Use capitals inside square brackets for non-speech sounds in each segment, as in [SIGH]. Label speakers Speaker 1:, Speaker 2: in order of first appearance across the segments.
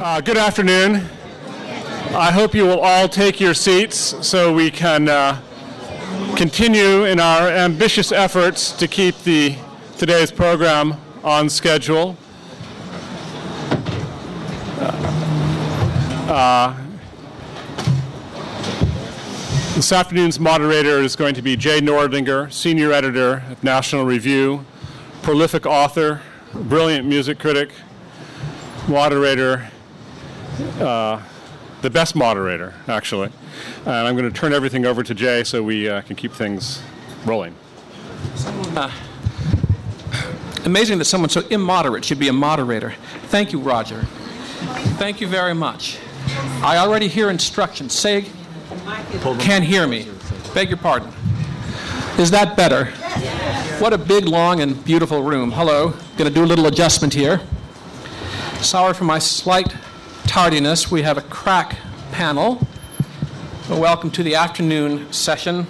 Speaker 1: Uh, good afternoon. I hope you will all take your seats so we can uh, continue in our ambitious efforts to keep the today's program on schedule. Uh, this afternoon's moderator is going to be Jay Nordlinger, senior editor at National Review, prolific author, brilliant music critic, moderator, uh, the best moderator, actually. And I'm going to turn everything over to Jay so we uh, can keep things rolling.
Speaker 2: Uh, amazing that someone so immoderate should be a moderator. Thank you, Roger. Thank you very much. I already hear instructions. Say, can't hear me. Beg your pardon. Is that better? What a big, long, and beautiful room. Hello. Going to do a little adjustment here. Sorry for my slight tardiness. We have a crack panel. Welcome to the afternoon session.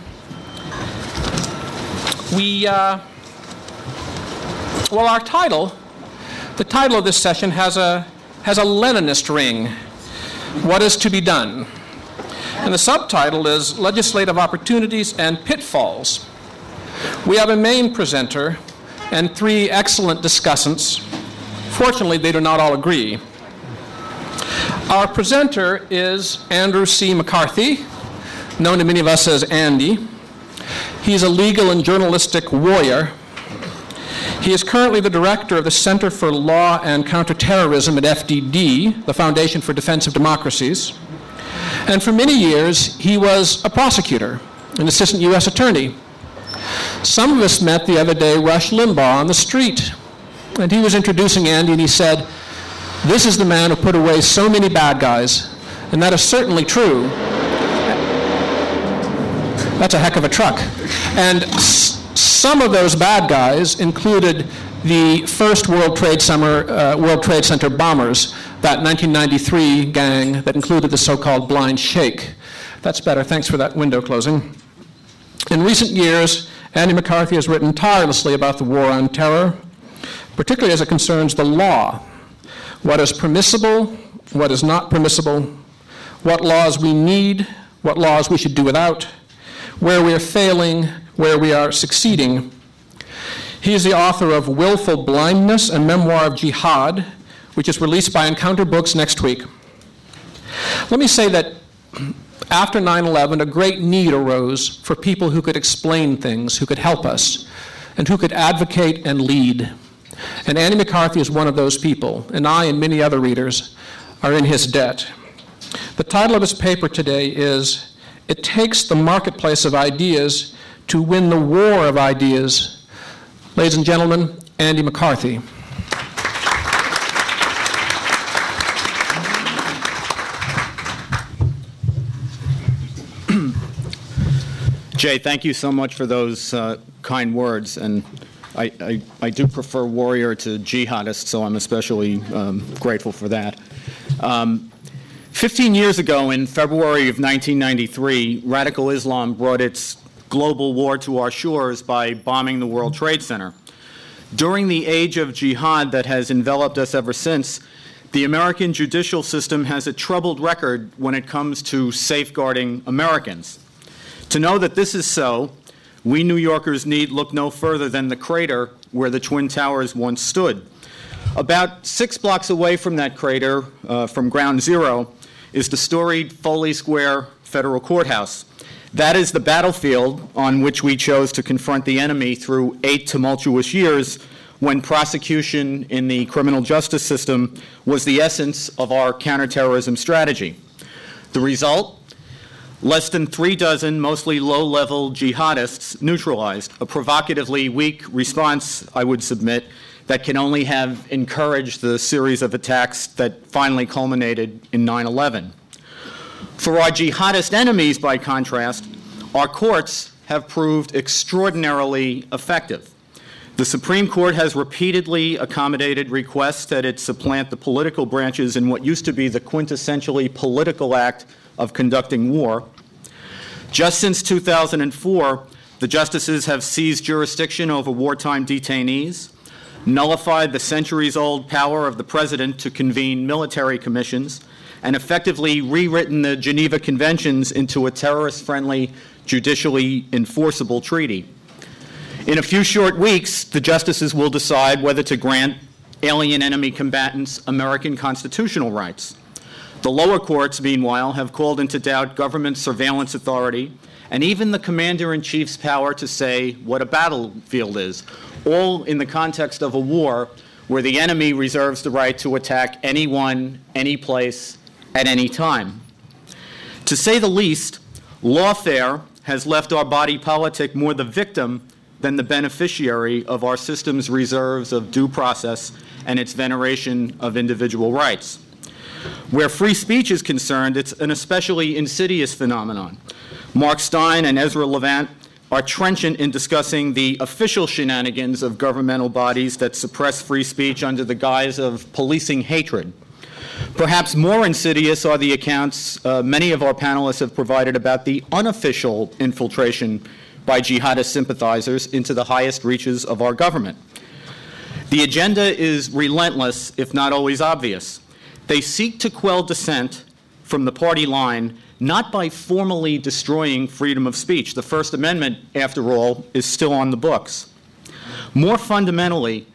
Speaker 2: We, uh, well, our title, the title of this session has a, has a Leninist ring. What is to be done? And the subtitle is Legislative Opportunities and Pitfalls. We have a main presenter and three excellent discussants. Fortunately, they do not all agree. Our presenter is Andrew C. McCarthy, known to many of us as Andy. He's a legal and journalistic warrior. He is currently the director of the Center for Law and Counterterrorism at FDD, the Foundation for Defense of Democracies. And for many years, he was a prosecutor, an assistant U.S. attorney. Some of us met the other day Rush Limbaugh on the street, and he was introducing Andy, and he said, This is the man who put away so many bad guys, and that is certainly true. That's a heck of a truck. And s- some of those bad guys included the first World Trade, Summer, uh, World Trade Center bombers, that 1993 gang that included the so called Blind Sheikh. That's better. Thanks for that window closing. In recent years, Andy McCarthy has written tirelessly about the war on terror, particularly as it concerns the law what is permissible, what is not permissible, what laws we need, what laws we should do without, where we are failing, where we are succeeding. He is the author of Willful Blindness, a memoir of jihad, which is released by Encounter Books next week. Let me say that after 9 11, a great need arose for people who could explain things, who could help us, and who could advocate and lead. And Andy McCarthy is one of those people, and I and many other readers are in his debt. The title of his paper today is It Takes the Marketplace of Ideas to Win the War of Ideas. Ladies and gentlemen, Andy McCarthy.
Speaker 3: Jay, thank you so much for those uh, kind words. And I, I, I, do prefer warrior to jihadist, so I'm especially um, grateful for that. Um, 15 years ago, in February of 1993, radical Islam brought its global war to our shores by bombing the World Trade Center. During the age of jihad that has enveloped us ever since, the American judicial system has a troubled record when it comes to safeguarding Americans. To know that this is so, we New Yorkers need look no further than the crater where the Twin Towers once stood. About six blocks away from that crater, uh, from ground zero, is the storied Foley Square Federal Courthouse. That is the battlefield on which we chose to confront the enemy through eight tumultuous years when prosecution in the criminal justice system was the essence of our counterterrorism strategy. The result Less than three dozen, mostly low level jihadists neutralized, a provocatively weak response, I would submit, that can only have encouraged the series of attacks that finally culminated in 9 11. For our jihadist enemies, by contrast, our courts have proved extraordinarily effective. The Supreme Court has repeatedly accommodated requests that it supplant the political branches in what used to be the quintessentially political act of conducting war. Just since 2004, the justices have seized jurisdiction over wartime detainees, nullified the centuries old power of the president to convene military commissions, and effectively rewritten the Geneva Conventions into a terrorist friendly, judicially enforceable treaty. In a few short weeks, the justices will decide whether to grant alien enemy combatants American constitutional rights. The lower courts, meanwhile, have called into doubt government surveillance authority and even the commander in chief's power to say what a battlefield is, all in the context of a war where the enemy reserves the right to attack anyone, any place, at any time. To say the least, lawfare has left our body politic more the victim than the beneficiary of our system's reserves of due process and its veneration of individual rights. Where free speech is concerned, it's an especially insidious phenomenon. Mark Steyn and Ezra Levant are trenchant in discussing the official shenanigans of governmental bodies that suppress free speech under the guise of policing hatred. Perhaps more insidious are the accounts uh, many of our panelists have provided about the unofficial infiltration by jihadist sympathizers into the highest reaches of our government. The agenda is relentless, if not always obvious. They seek to quell dissent from the party line not by formally destroying freedom of speech. The First Amendment, after all, is still on the books. More fundamentally,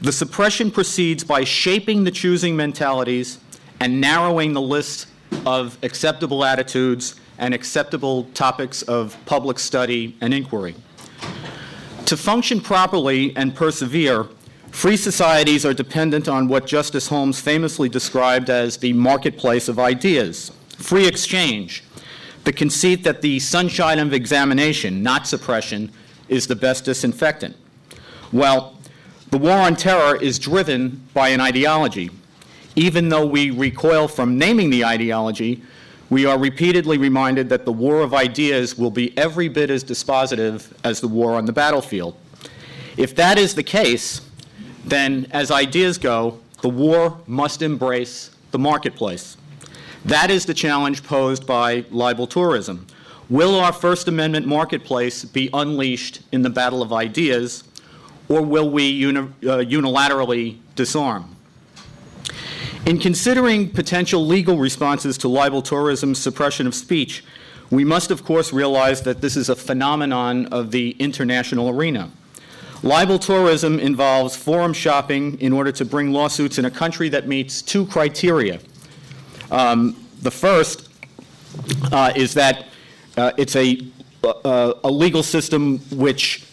Speaker 3: the suppression proceeds by shaping the choosing mentalities and narrowing the list of acceptable attitudes and acceptable topics of public study and inquiry. To function properly and persevere, free societies are dependent on what Justice Holmes famously described as the marketplace of ideas, free exchange, the conceit that the sunshine of examination, not suppression, is the best disinfectant. Well, the war on terror is driven by an ideology. Even though we recoil from naming the ideology, we are repeatedly reminded that the war of ideas will be every bit as dispositive as the war on the battlefield. If that is the case, then as ideas go, the war must embrace the marketplace. That is the challenge posed by libel tourism. Will our First Amendment marketplace be unleashed in the battle of ideas, or will we uni- uh, unilaterally disarm? In considering potential legal responses to libel tourism's suppression of speech, we must, of course, realize that this is a phenomenon of the international arena. Libel tourism involves forum shopping in order to bring lawsuits in a country that meets two criteria. Um, the first uh, is that uh, it's a, uh, a legal system which,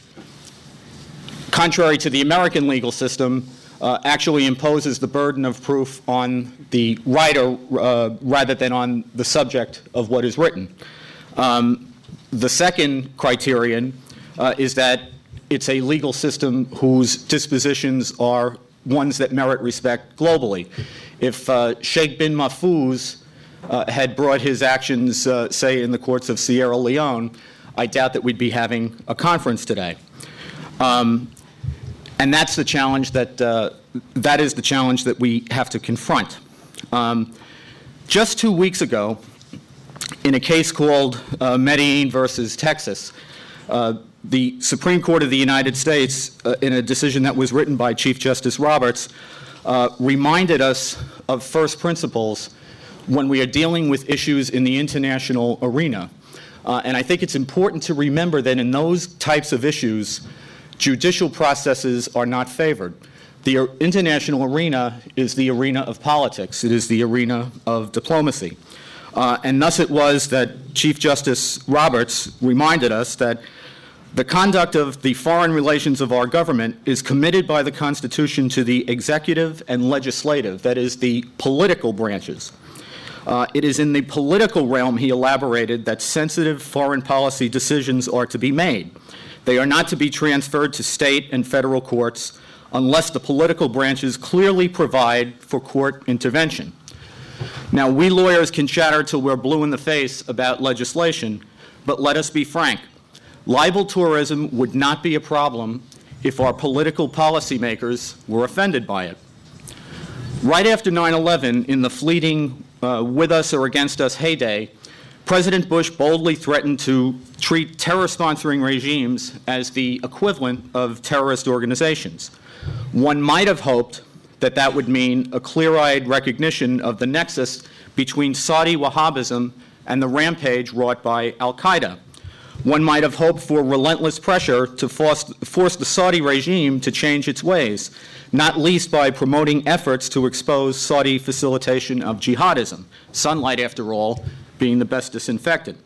Speaker 3: contrary to the American legal system, uh, actually imposes the burden of proof on the writer uh, rather than on the subject of what is written. Um, the second criterion uh, is that it's a legal system whose dispositions are ones that merit respect globally. If uh, Sheikh bin Mahfouz uh, had brought his actions, uh, say, in the courts of Sierra Leone, I doubt that we'd be having a conference today. Um, and that's the challenge that, uh, that is the challenge that we have to confront. Um, just two weeks ago, in a case called uh, Medellin versus Texas, uh, the Supreme Court of the United States, uh, in a decision that was written by Chief Justice Roberts, uh, reminded us of first principles when we are dealing with issues in the international arena. Uh, and I think it's important to remember that in those types of issues, judicial processes are not favored. The international arena is the arena of politics, it is the arena of diplomacy. Uh, and thus it was that Chief Justice Roberts reminded us that the conduct of the foreign relations of our government is committed by the Constitution to the executive and legislative, that is, the political branches. Uh, it is in the political realm, he elaborated, that sensitive foreign policy decisions are to be made. They are not to be transferred to state and federal courts unless the political branches clearly provide for court intervention. Now, we lawyers can chatter till we're blue in the face about legislation, but let us be frank. Libel tourism would not be a problem if our political policymakers were offended by it. Right after 9 11, in the fleeting uh, with us or against us heyday, President Bush boldly threatened to treat terror sponsoring regimes as the equivalent of terrorist organizations. One might have hoped that that would mean a clear-eyed recognition of the nexus between Saudi Wahhabism and the rampage wrought by al-Qaeda. One might have hoped for relentless pressure to force, force the Saudi regime to change its ways, not least by promoting efforts to expose Saudi facilitation of jihadism, sunlight, after all, being the best disinfectant.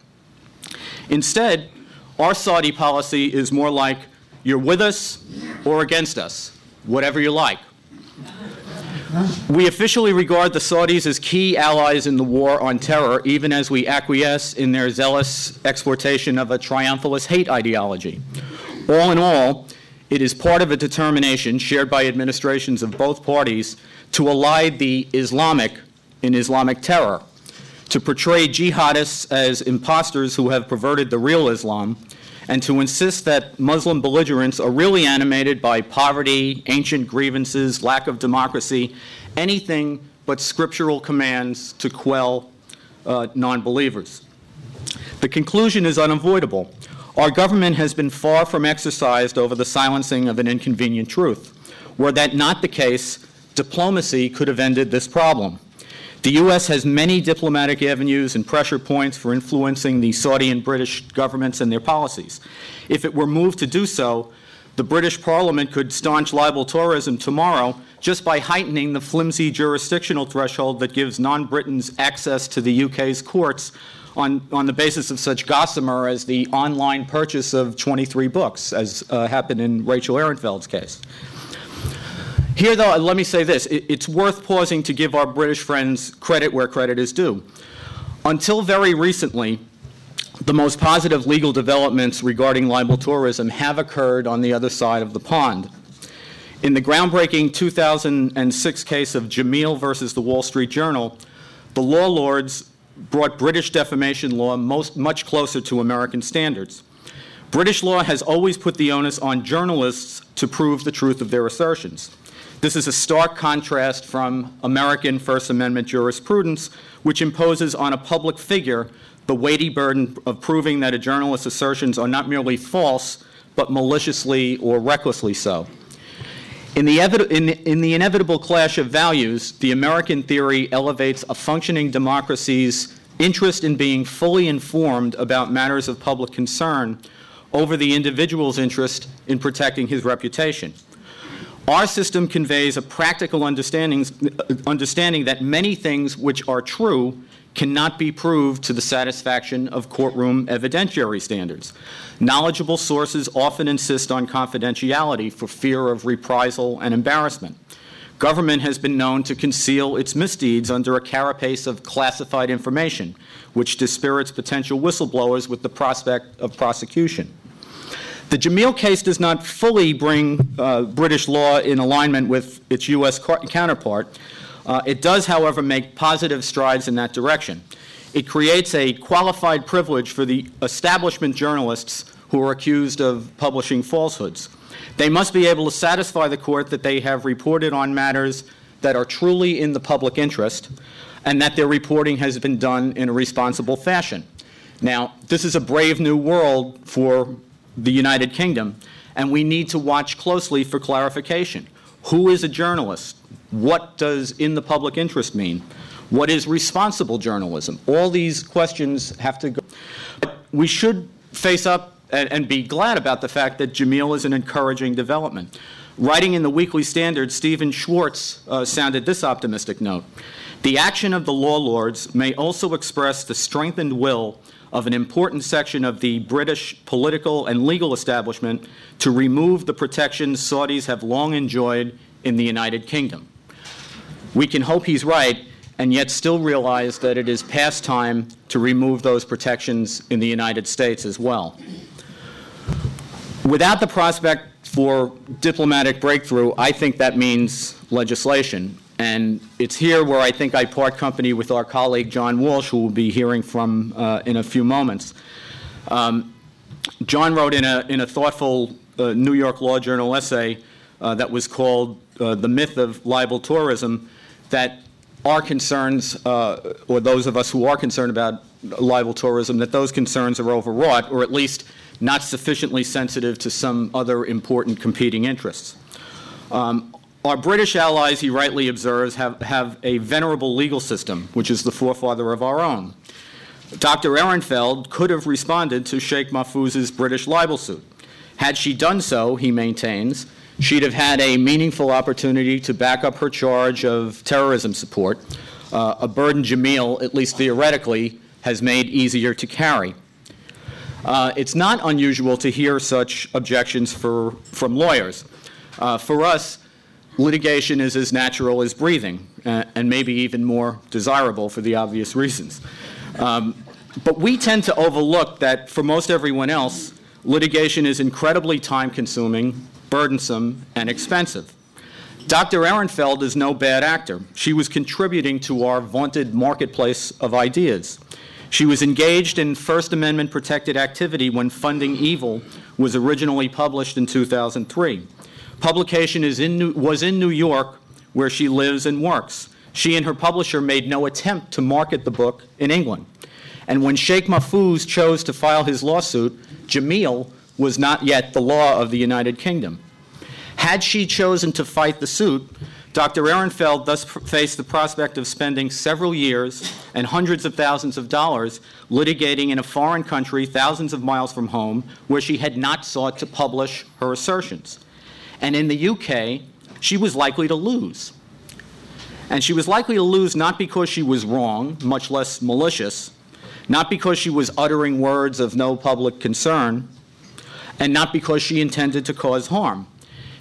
Speaker 3: Instead, our Saudi policy is more like you're with us or against us, whatever you like. We officially regard the Saudis as key allies in the war on terror, even as we acquiesce in their zealous exportation of a triumphalist hate ideology. All in all, it is part of a determination shared by administrations of both parties to ally the Islamic in Islamic terror, to portray jihadists as imposters who have perverted the real Islam, and to insist that Muslim belligerents are really animated by poverty, ancient grievances, lack of democracy, anything but scriptural commands to quell uh, non believers. The conclusion is unavoidable. Our government has been far from exercised over the silencing of an inconvenient truth. Were that not the case, diplomacy could have ended this problem. The U.S. has many diplomatic avenues and pressure points for influencing the Saudi and British governments and their policies. If it were moved to do so, the British Parliament could staunch libel tourism tomorrow just by heightening the flimsy jurisdictional threshold that gives non Britons access to the UK's courts on, on the basis of such gossamer as the online purchase of 23 books, as uh, happened in Rachel Ehrenfeld's case. Here, though, let me say this it's worth pausing to give our British friends credit where credit is due. Until very recently, the most positive legal developments regarding libel tourism have occurred on the other side of the pond. In the groundbreaking 2006 case of Jameel versus the Wall Street Journal, the law lords brought British defamation law most, much closer to American standards. British law has always put the onus on journalists to prove the truth of their assertions. This is a stark contrast from American First Amendment jurisprudence, which imposes on a public figure the weighty burden of proving that a journalist's assertions are not merely false, but maliciously or recklessly so. In the, in, in the, inevitable clash of values, the American theory elevates a functioning democracy's interest in being fully informed about matters of public concern over the individual's interest in protecting his reputation. Our system conveys a practical understanding, that many things which are true cannot be proved to the satisfaction of courtroom evidentiary standards. Knowledgeable sources often insist on confidentiality for fear of reprisal and embarrassment. Government has been known to conceal its misdeeds under a carapace of classified information, which dispirits potential whistleblowers with the prospect of prosecution. The Jameel case does not fully bring uh, British law in alignment with its U.S. counterpart. Uh, it does, however, make positive strides in that direction. It creates a qualified privilege for the establishment journalists who are accused of publishing falsehoods. They must be able to satisfy the court that they have reported on matters that are truly in the public interest and that their reporting has been done in a responsible fashion. Now, this is a brave new world for the United Kingdom, and we need to watch closely for clarification. Who is a journalist? What does in the public interest mean? What is responsible journalism? All these questions have to go. But we should face up and, and be glad about the fact that Jameel is an encouraging development. Writing in the Weekly Standard, Stephen Schwartz uh, sounded this optimistic note. The action of the law lords may also express the strengthened will of an important section of the British political and legal establishment to remove the protections Saudis have long enjoyed in the United Kingdom. We can hope he's right and yet still realize that it is past time to remove those protections in the United States as well. Without the prospect for diplomatic breakthrough, I think that means legislation. And it's here where I think I part company with our colleague John Walsh, who we'll be hearing from uh, in a few moments. Um, John wrote in a, in a thoughtful uh, New York Law Journal essay uh, that was called uh, The Myth of Libel Tourism that our concerns, uh, or those of us who are concerned about libel tourism, that those concerns are overwrought, or at least not sufficiently sensitive to some other important competing interests. Um, Our British allies, he rightly observes, have, have a venerable legal system, which is the forefather of our own. Dr. Ehrenfeld could have responded to Sheikh Mahfouz's British libel suit. Had she done so, he maintains, she'd have had a meaningful opportunity to back up her charge of terrorism support, uh, a burden Jameel, at least theoretically, has made easier to carry. Uh, it's not unusual to hear such objections for, from lawyers. Uh, for us, litigation is as natural as breathing, uh, and maybe even more desirable for the obvious reasons. Um, but we tend to overlook that for most everyone else, litigation is incredibly time consuming, burdensome, and expensive. Dr. Ehrenfeld is no bad actor. She was contributing to our vaunted marketplace of ideas. She was engaged in First Amendment protected activity when Funding Evil was originally published in 2003. Publication is in New, was in New York, where she lives and works. She and her publisher made no attempt to market the book in England. And when Sheikh Mahfouz chose to file his lawsuit, Jameel was not yet the law of the United Kingdom. Had she chosen to fight the suit, Dr. Ehrenfeld thus faced the prospect of spending several years and hundreds of thousands of dollars litigating in a foreign country thousands of miles from home where she had not sought to publish her assertions. And in the UK, she was likely to lose. And she was likely to lose not because she was wrong, much less malicious, not because she was uttering words of no public concern, and not because she intended to cause harm.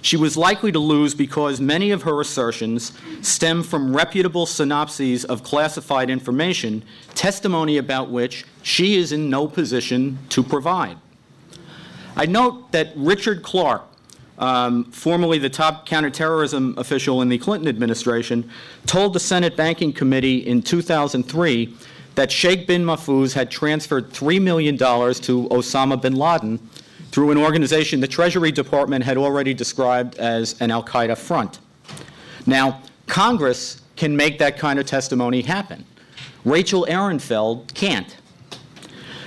Speaker 3: She was likely to lose because many of her assertions stem from reputable synopses of classified information, testimony about which she is in no position to provide. I note that Richard Clarke, um, formerly the top counterterrorism official in the Clinton administration, told the Senate Banking Committee in 2003 that Sheikh bin Mahfouz had transferred $3 million to Osama bin Laden through an organization the Treasury Department had already described as an Al Qaeda front. Now, Congress can make that kind of testimony happen. Rachel Ehrenfeld can't.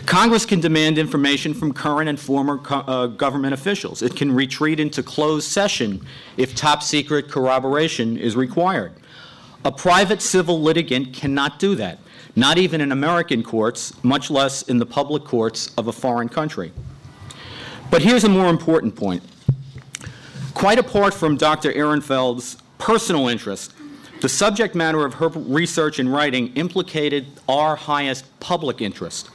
Speaker 3: Congress can demand information from current and former co- uh, government officials. It can retreat into closed session if top secret corroboration is required. A private civil litigant cannot do that, not even in American courts, much less in the public courts of a foreign country. But here's a more important point. Quite apart from Dr. Ehrenfeld's personal interest, the subject matter of her research and writing implicated our highest public interest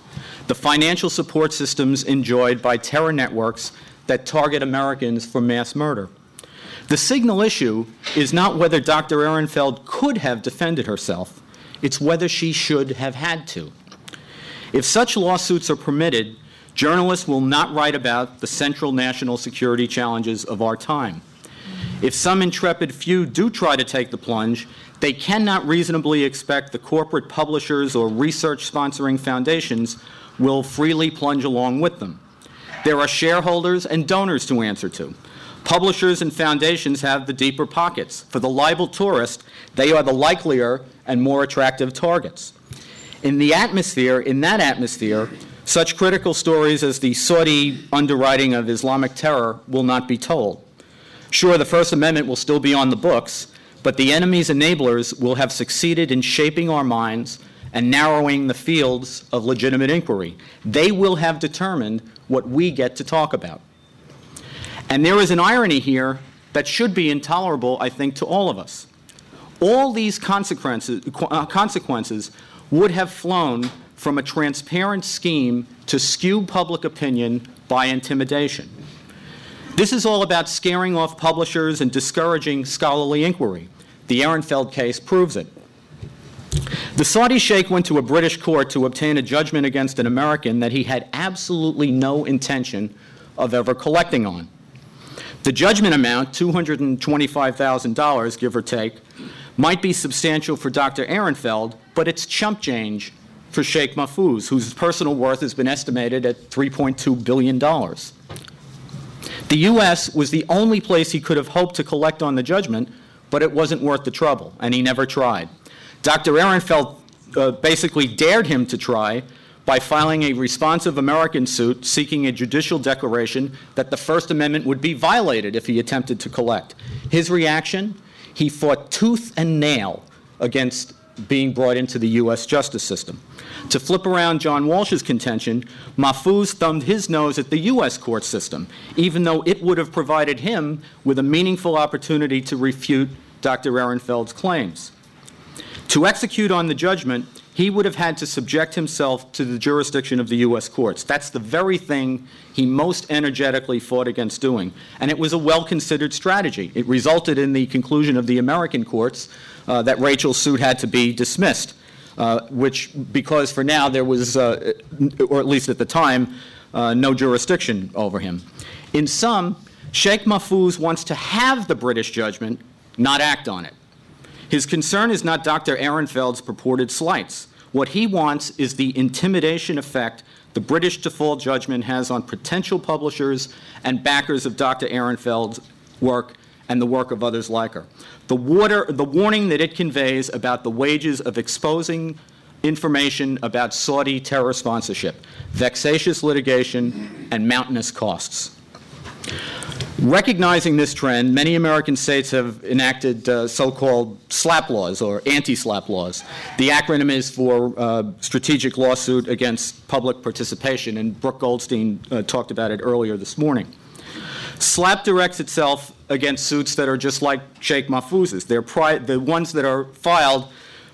Speaker 3: the financial support systems enjoyed by terror networks that target Americans for mass murder. The signal issue is not whether Dr. Ehrenfeld could have defended herself, it's whether she should have had to. If such lawsuits are permitted, Journalists will not write about the central national security challenges of our time. If some intrepid few do try to take the plunge, they cannot reasonably expect the corporate publishers or research sponsoring foundations will freely plunge along with them. There are shareholders and donors to answer to. Publishers and foundations have the deeper pockets. For the libel tourist, they are the likelier and more attractive targets. In the atmosphere, in that atmosphere, such critical stories as the Saudi underwriting of Islamic terror will not be told. Sure, the First Amendment will still be on the books, but the enemy's enablers will have succeeded in shaping our minds and narrowing the fields of legitimate inquiry. They will have determined what we get to talk about. And there is an irony here that should be intolerable, I think, to all of us. All these consequences, uh, consequences would have flown from a transparent scheme to skew public opinion by intimidation. This is all about scaring off publishers and discouraging scholarly inquiry. The Ehrenfeld case proves it. The Saudi sheikh went to a British court to obtain a judgment against an American that he had absolutely no intention of ever collecting on. The judgment amount, $225,000, give or take, might be substantial for Dr. Ehrenfeld, but it's chump change for Sheikh Mahfouz, whose personal worth has been estimated at $3.2 billion. The U.S. was the only place he could have hoped to collect on the judgment, but it wasn't worth the trouble, and he never tried. Dr. Ehrenfeld uh, basically dared him to try by filing a responsive American suit seeking a judicial declaration that the First Amendment would be violated if he attempted to collect. His reaction? he fought tooth and nail against being brought into the U.S. justice system. To flip around John Walsh's contention, Mahfouz thumbed his nose at the U.S. court system, even though it would have provided him with a meaningful opportunity to refute Dr. Ehrenfeld's claims. To execute on the judgment, he would have had to subject himself to the jurisdiction of the U.S. courts. That's the very thing he most energetically fought against doing. And it was a well considered strategy. It resulted in the conclusion of the American courts uh, that Rachel's suit had to be dismissed, uh, which, because for now there was, uh, or at least at the time, uh, no jurisdiction over him. In sum, Sheikh Mahfouz wants to have the British judgment, not act on it. His concern is not Dr. Ehrenfeld's purported slights. What he wants is the intimidation effect the British default judgment has on potential publishers and backers of Dr. Ehrenfeld's work and the work of others like her. The, water, the warning that it conveys about the wages of exposing information about Saudi terror sponsorship, vexatious litigation, and mountainous costs. Recognizing this trend, many American states have enacted uh, so called SLAPP laws or anti SLAPP laws. The acronym is for uh, Strategic Lawsuit Against Public Participation, and Brooke Goldstein uh, talked about it earlier this morning. SLAPP directs itself against suits that are just like Sheikh Mahfouz's. They're pri- the ones that are filed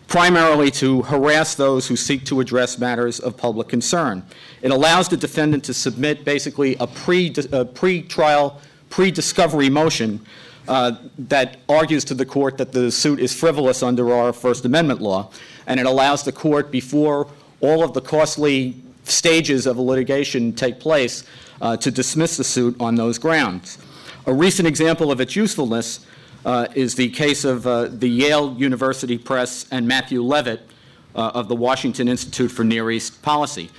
Speaker 3: primarily to harass those who seek to address matters of public concern. It allows the defendant to submit basically a pre a pre-trial pre-discovery motion uh, that argues to the court that the suit is frivolous under our First Amendment law, and it allows the court, before all of the costly stages of a litigation take place, uh, to dismiss the suit on those grounds. A recent example of its usefulness uh, is the case of uh, the Yale University Press and Matthew Levitt uh, of the Washington Institute for Near East Policy.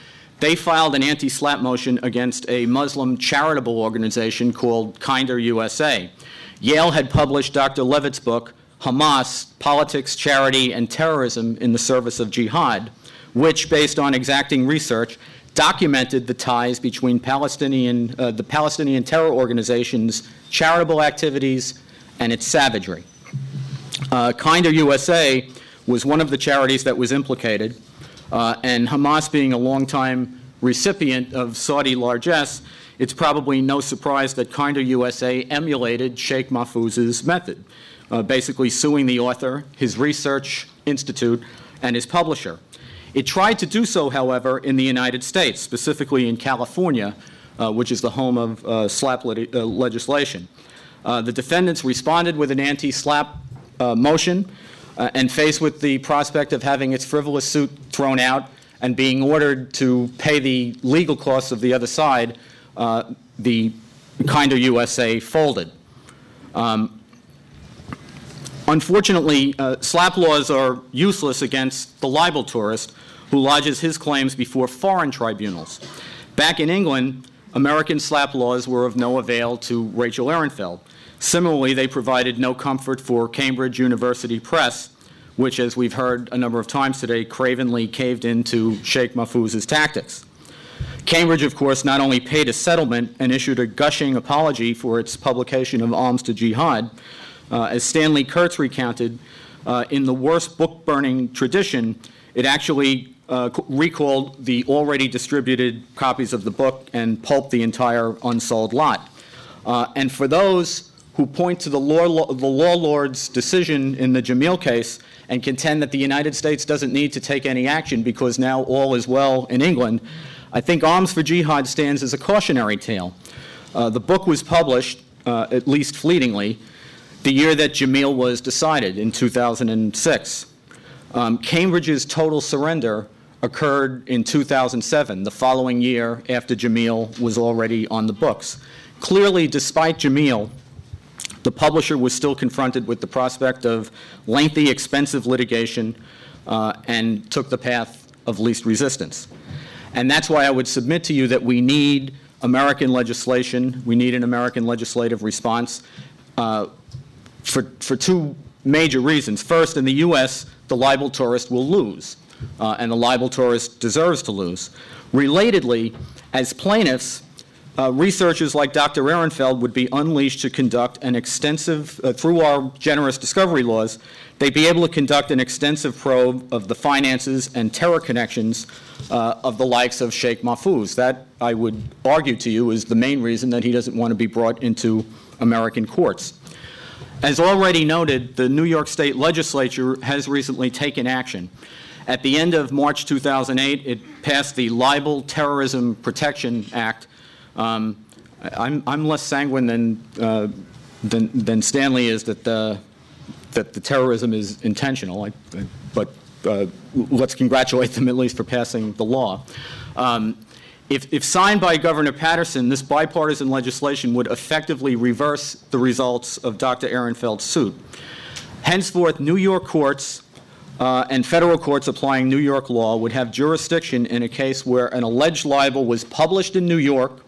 Speaker 3: They filed an anti SLAPP motion against a Muslim charitable organization called Kinder USA. Yale had published Dr. Levitt's book, Hamas Politics, Charity, and Terrorism in the Service of Jihad, which, based on exacting research, documented the ties between Palestinian, uh, the Palestinian terror organization's charitable activities and its savagery. Uh, Kinder USA was one of the charities that was implicated. Uh, and Hamas being a longtime recipient of Saudi largesse, it's probably no surprise that Kinder USA emulated Sheikh Mahfouz's method, uh, basically suing the author, his research institute, and his publisher. It tried to do so, however, in the United States, specifically in California, uh, which is the home of uh, SLAPP lit- uh, legislation. Uh, the defendants responded with an anti SLAPP motion uh, and faced with the prospect of having its frivolous suit thrown out and being ordered to pay the legal costs of the other side, uh, the Kinder USA folded. Um, unfortunately, uh, SLAPP laws are useless against the libel tourist who lodges his claims before foreign tribunals. Back in England, American SLAPP laws were of no avail to Rachel Ehrenfeld. Similarly, they provided no comfort for Cambridge University Press, which, as we've heard a number of times today, cravenly caved into Sheikh Mahfouz's tactics. Cambridge, of course, not only paid a settlement and issued a gushing apology for its publication of Alms to Jihad, uh, as Stanley Kurtz recounted, uh, in the worst book burning tradition, it actually uh, recalled the already distributed copies of the book and pulped the entire unsold lot. Uh, and for those who point to the law, the law lord's decision in the Jameel case and contend that the United States doesn't need to take any action because now all is well in England, I think Alms for Jihad stands as a cautionary tale. Uh, the book was published, uh, at least fleetingly, the year that Jameel was decided in 2006. Um, Cambridge's total surrender occurred in 2007, the following year after Jameel was already on the books. Clearly, despite Jameel, the publisher was still confronted with the prospect of lengthy, expensive litigation uh, and took the path of least resistance. And that's why I would submit to you that we need American legislation, we need an American legislative response uh, for, for two major reasons. First, in the U.S., the libel tourist will lose, uh, and the libel tourist deserves to lose. Relatedly, as plaintiffs, uh, researchers like Dr. Ehrenfeld would be unleashed to conduct an extensive, uh, through our generous discovery laws, they'd be able to conduct an extensive probe of the finances and terror connections uh, of the likes of Sheikh Mahfouz. That, I would argue to you, is the main reason that he doesn't want to be brought into American courts. As already noted, the New York State Legislature has recently taken action. At the end of March 2008, it passed the Libel Terrorism Protection Act. Um, I'm, I'm, less sanguine than, uh, than, than, Stanley is that the, that the terrorism is intentional, I, but uh, let's congratulate them at least for passing the law. Um, if, if, signed by Governor Paterson, this bipartisan legislation would effectively reverse the results of Dr. Ehrenfeld's suit. Henceforth, New York courts uh, and federal courts applying New York law would have jurisdiction in a case where an alleged libel was published in New York,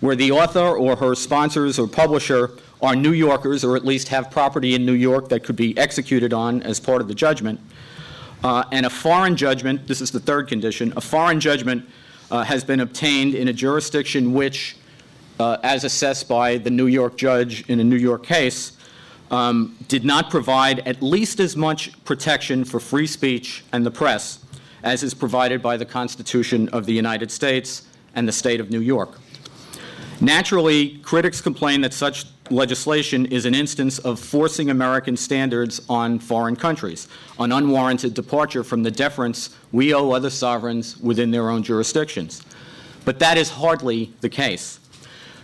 Speaker 3: where the author or her sponsors or publisher are New Yorkers or at least have property in New York that could be executed on as part of the judgment, uh, and a foreign judgment, this is the third condition, a foreign judgment uh, has been obtained in a jurisdiction which, uh, as assessed by the New York judge in a New York case, um, did not provide at least as much protection for free speech and the press as is provided by the Constitution of the United States and the state of New York. Naturally, critics complain that such legislation is an instance of forcing American standards on foreign countries, an unwarranted departure from the deference we owe other sovereigns within their own jurisdictions. But that is hardly the case.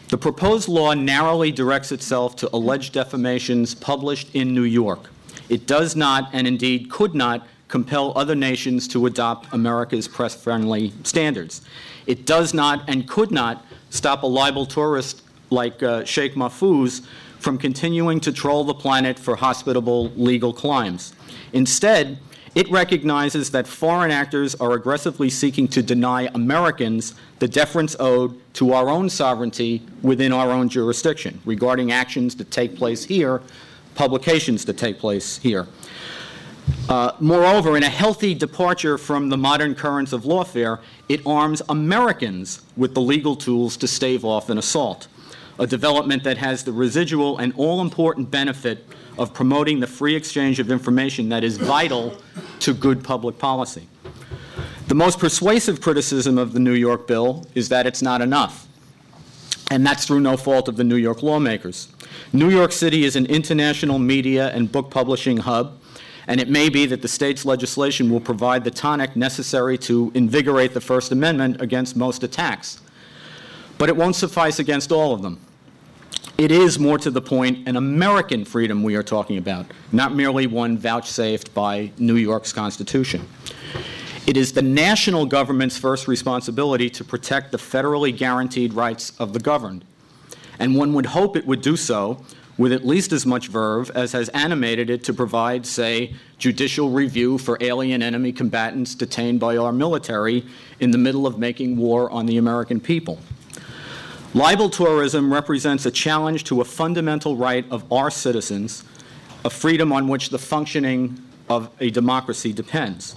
Speaker 3: The proposed law narrowly directs itself to alleged defamations published in New York. It does not, and indeed could not, compel other nations to adopt America's press friendly standards. It does not and could not stop a libel tourist like uh, Sheikh Mahfouz from continuing to troll the planet for hospitable legal climes. Instead, it recognizes that foreign actors are aggressively seeking to deny Americans the deference owed to our own sovereignty within our own jurisdiction regarding actions that take place here, publications that take place here. Uh, moreover, in a healthy departure from the modern currents of lawfare, it arms Americans with the legal tools to stave off an assault, a development that has the residual and all important benefit of promoting the free exchange of information that is vital to good public policy. The most persuasive criticism of the New York bill is that it's not enough. And that's through no fault of the New York lawmakers. New York City is an international media and book publishing hub, and it may be that the state's legislation will provide the tonic necessary to invigorate the First Amendment against most attacks. But it won't suffice against all of them. It is, more to the point, an American freedom we are talking about, not merely one vouchsafed by New York's Constitution. It is the national government's first responsibility to protect the federally guaranteed rights of the governed. And one would hope it would do so with at least as much verve as has animated it to provide, say, judicial review for alien enemy combatants detained by our military in the middle of making war on the American people. Libel tourism represents a challenge to a fundamental right of our citizens, a freedom on which the functioning of a democracy depends.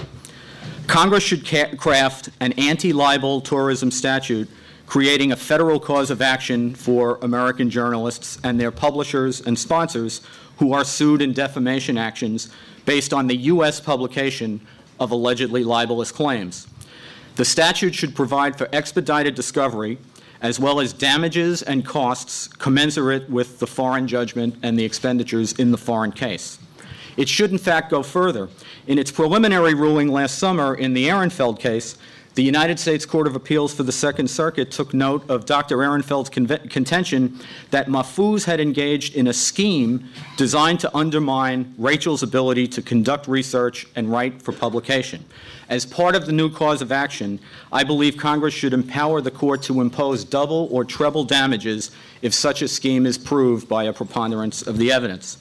Speaker 3: Congress should ca- craft an anti libel tourism statute creating a federal cause of action for American journalists and their publishers and sponsors who are sued in defamation actions based on the U.S. publication of allegedly libelous claims. The statute should provide for expedited discovery as well as damages and costs commensurate with the foreign judgment and the expenditures in the foreign case. It should, in fact, go further. In its preliminary ruling last summer in the Ehrenfeld case, the United States Court of Appeals for the Second Circuit took note of Dr. Ehrenfeld's contention that Mahfouz had engaged in a scheme designed to undermine Rachel's ability to conduct research and write for publication. As part of the new cause of action, I believe Congress should empower the court to impose double or treble damages if such a scheme is proved by a preponderance of the evidence.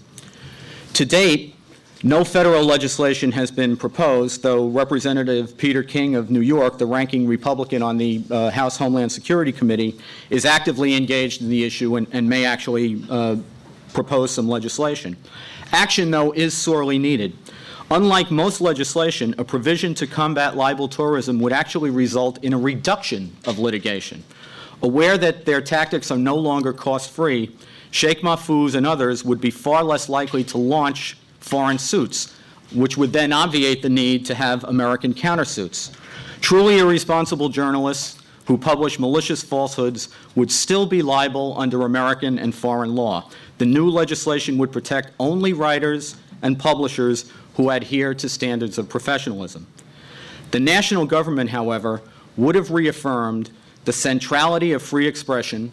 Speaker 3: To date, no federal legislation has been proposed, though Representative Peter King of New York, the ranking Republican on the uh, House Homeland Security Committee, is actively engaged in the issue and, and may actually uh, propose some legislation. Action, though, is sorely needed. Unlike most legislation, a provision to combat libel tourism would actually result in a reduction of litigation. Aware that their tactics are no longer cost free, Sheikh Mahfouz and others would be far less likely to launch foreign suits, which would then obviate the need to have American countersuits. Truly irresponsible journalists who publish malicious falsehoods would still be liable under American and foreign law. The new legislation would protect only writers and publishers who adhere to standards of professionalism. The national government, however, would have reaffirmed the centrality of free expression,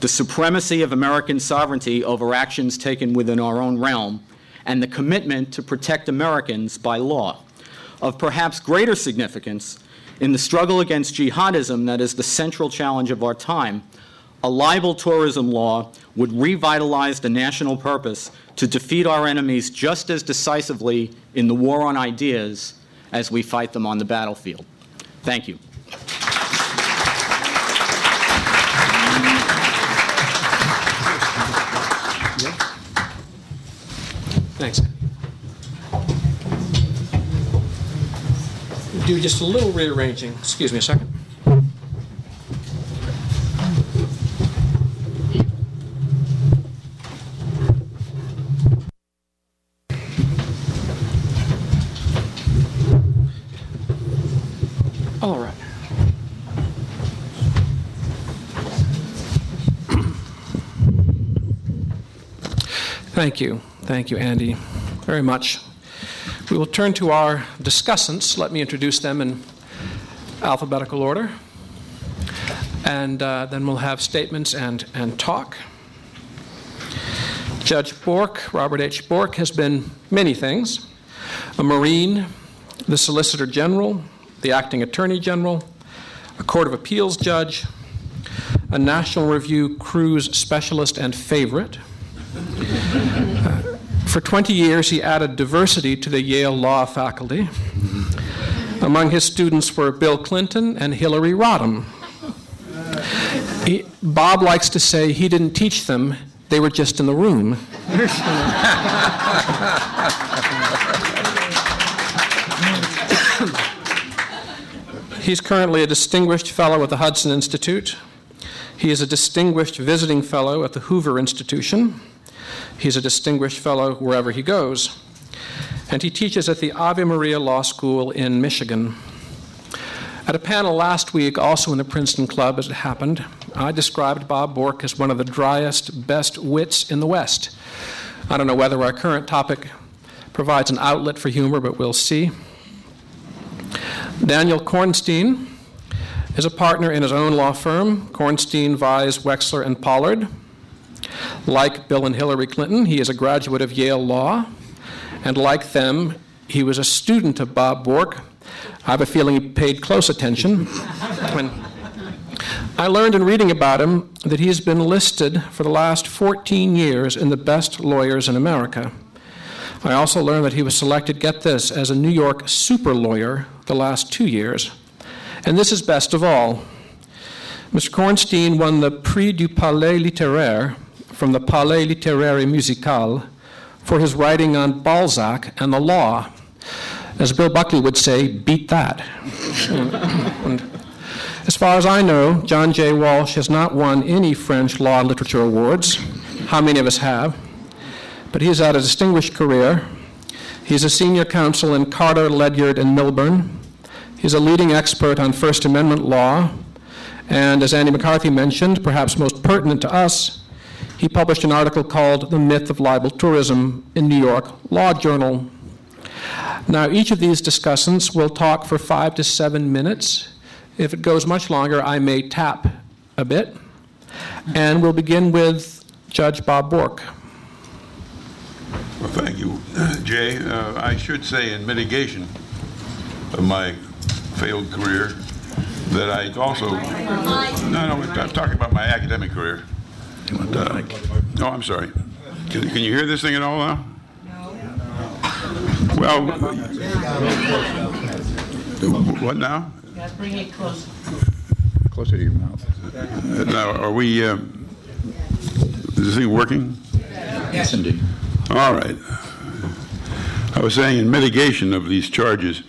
Speaker 3: the supremacy of American sovereignty over actions taken within our own realm, and the commitment to protect Americans by law. Of perhaps greater significance, in the struggle against jihadism that is the central challenge of our time, a libel tourism law would revitalize the national purpose to defeat our enemies just as decisively in the war on ideas as we fight them on the battlefield. Thank you.
Speaker 2: Thanks. Do just a little rearranging. Excuse me a second. All right. Thank you. Thank you, Andy, very much. We will turn to our discussants. Let me introduce them in alphabetical order. And uh, then we'll have statements and, and talk. Judge Bork, Robert H. Bork, has been many things a Marine, the Solicitor General, the Acting Attorney General, a Court of Appeals judge, a National Review cruise specialist and favorite. For 20 years, he added diversity to the Yale Law faculty. Among his students were Bill Clinton and Hillary Rodham. He, Bob likes to say he didn't teach them, they were just in the room. He's currently a distinguished fellow at the Hudson Institute. He is a distinguished visiting fellow at the Hoover Institution. He's a distinguished fellow wherever he goes. And he teaches at the Ave Maria Law School in Michigan. At a panel last week, also in the Princeton Club, as it happened, I described Bob Bork as one of the driest, best wits in the West. I don't know whether our current topic provides an outlet for humor, but we'll see. Daniel Kornstein is a partner in his own law firm, Kornstein, Veisz, Wexler, and Pollard. Like Bill and Hillary Clinton, he is a graduate of Yale Law, and like them, he was a student of Bob Bork. I have a feeling he paid close attention. I learned in reading about him that he has been listed for the last 14 years in the best lawyers in America. I also learned that he was selected, get this, as a New York super lawyer the last two years. And this is best of all. Mr. Kornstein won the Prix du Palais Littéraire from the Palais Littéraire Musical for his writing on Balzac and the law. As Bill Buckley would say, beat that. [LAUGHS] as far as I know, John J. Walsh has not won any French law literature awards. How many of us have? But he has had a distinguished career. He's a senior counsel in Carter, Ledyard, and Milburn. He's a leading expert on First Amendment law. And as Andy McCarthy mentioned, perhaps most pertinent to us, he published an article called The Myth of Libel Tourism in New York Law Journal. Now, each of these discussants will talk for five to seven minutes. If it goes much longer, I may tap a bit. And we'll begin with Judge Bob Bork.
Speaker 4: Well, thank you, Jay. Uh, I should say, in mitigation of my failed career, that I also. No, no, I'm talking about my academic career. Uh, oh, I'm sorry. Can, can you hear this thing at all now? No. Well, what now?
Speaker 5: Bring it closer.
Speaker 4: Closer to your mouth. Uh, now, are we? Um, is this thing working?
Speaker 6: Yes, indeed.
Speaker 4: All right. I was saying in mitigation of these charges,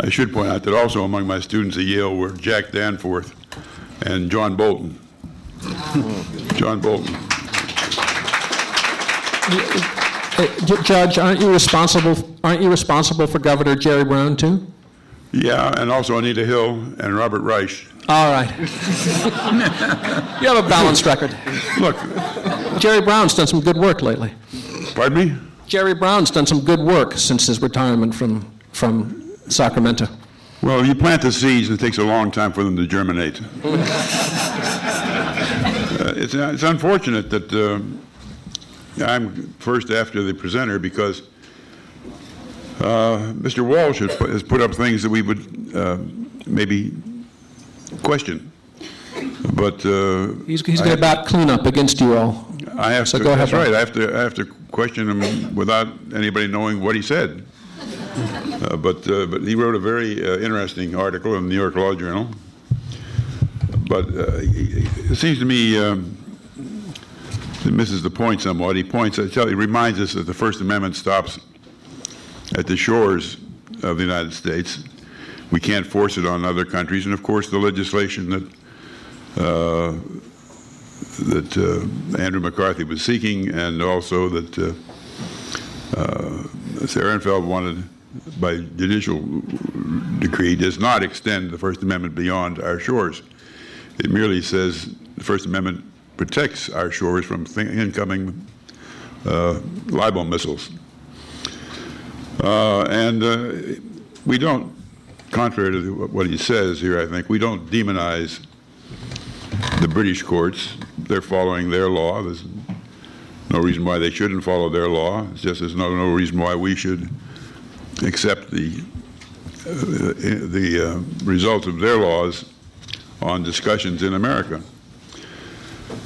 Speaker 4: I should point out that also among my students at Yale were Jack Danforth, and John Bolton. John Bolton.
Speaker 2: Uh, Judge, aren't you responsible, aren't you responsible for Governor Jerry Brown, too?
Speaker 4: Yeah, and also Anita Hill and Robert Reich.
Speaker 2: All right. You have a balanced record.
Speaker 4: Look,
Speaker 2: Jerry Brown's done some good work lately.
Speaker 4: pardon me?
Speaker 2: Jerry Brown's done some good work since his retirement from, from Sacramento.
Speaker 4: Well, you plant the seeds, and it takes a long time for them to germinate. It's, it's unfortunate that uh, I'm first after the presenter because uh, Mr. Walsh has put- has put up things that we would uh, maybe question. But uh,
Speaker 2: He's, he's
Speaker 4: have-
Speaker 2: to cleanup against you all.
Speaker 4: I have
Speaker 2: So
Speaker 4: to,
Speaker 2: go ahead,
Speaker 4: that's right, I have to, I have to question him without anybody knowing what he said. [LAUGHS] Uh, But, uh, but he wrote a very uh, interesting article in the New York Law Journal. But uh, it seems to me um, it misses the point somewhat. He points, he reminds us that the First Amendment stops at the shores of the United States. We can't force it on other countries, and of course, the legislation that uh, that uh, Andrew McCarthy was seeking, and also that uh, uh, Sarah Ehrenfeld wanted by judicial decree, does not extend the First Amendment beyond our shores. It merely says the First Amendment protects our shores from incoming uh, libel missiles. Uh, and uh, we don't, contrary to what he says here, I think, we don't demonize the British courts. They're following their law. There's no reason why they shouldn't follow their law. It's just there's no, no reason why we should accept the, uh, the uh, result of their laws on discussions in America.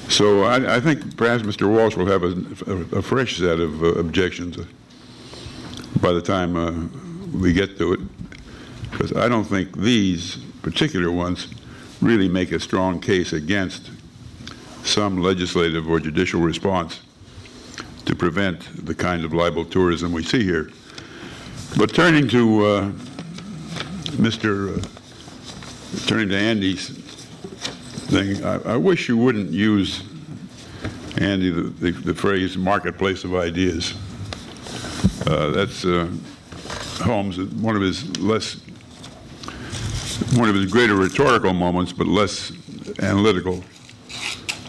Speaker 4: So I, I think perhaps Mr. Walsh will have a, a, a fresh set of uh, objections by the time uh, we get to it, because I don't think these particular ones really make a strong case against some legislative or judicial response to prevent the kind of libel tourism we see here. But turning to uh, Mr. Uh, turning to Andy's thing, I, I wish you wouldn't use, Andy, the, the, the phrase marketplace of ideas. Uh, that's uh, Holmes, one of his less, one of his greater rhetorical moments, but less analytical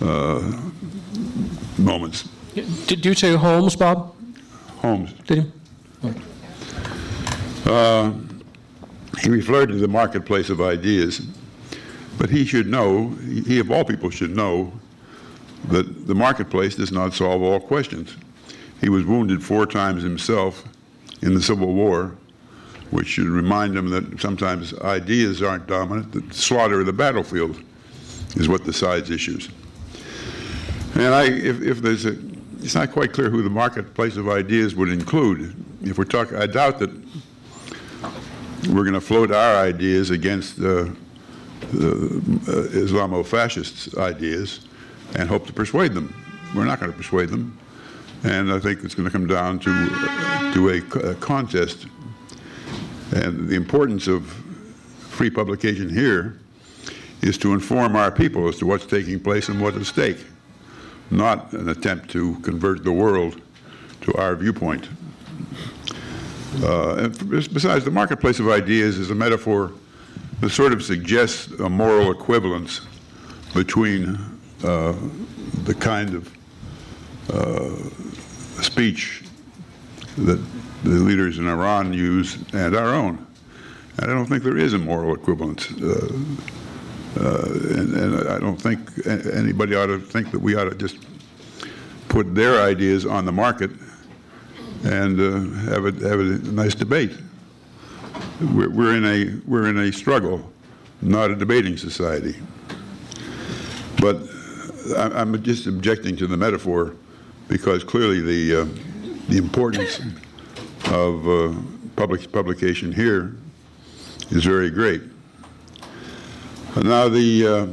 Speaker 4: uh, moments.
Speaker 2: Did you say Holmes, Bob?
Speaker 4: Holmes,
Speaker 2: Did you?
Speaker 4: he referred to the marketplace of ideas, but he should know, he of all people should know, that the marketplace does not solve all questions. He was wounded four times himself in the Civil War, which should remind him that sometimes ideas aren't dominant, that slaughter of the battlefield is what decides issues. And I, if, if there's a, it's not quite clear who the marketplace of ideas would include. If we're talking, I doubt that we're going to float our ideas against uh, the uh, Islamo-fascists' ideas and hope to persuade them. We're not going to persuade them, and I think it's going to come down to uh, to a, a contest. And the importance of free publication here is to inform our people as to what's taking place and what's at stake, not an attempt to convert the world to our viewpoint. Uh, and besides, the marketplace of ideas is a metaphor that sort of suggests a moral equivalence between uh, the kind of uh, speech that the leaders in Iran use and our own. And I don't think there is a moral equivalence. Uh, uh, and, and I don't think anybody ought to think that we ought to just put their ideas on the market and uh, have, a, have a nice debate. We're, we're, in a, we're in a struggle, not a debating society. But I- I'm just objecting to the metaphor because clearly the, uh, the importance of uh, public publication here is very great. Now, the uh,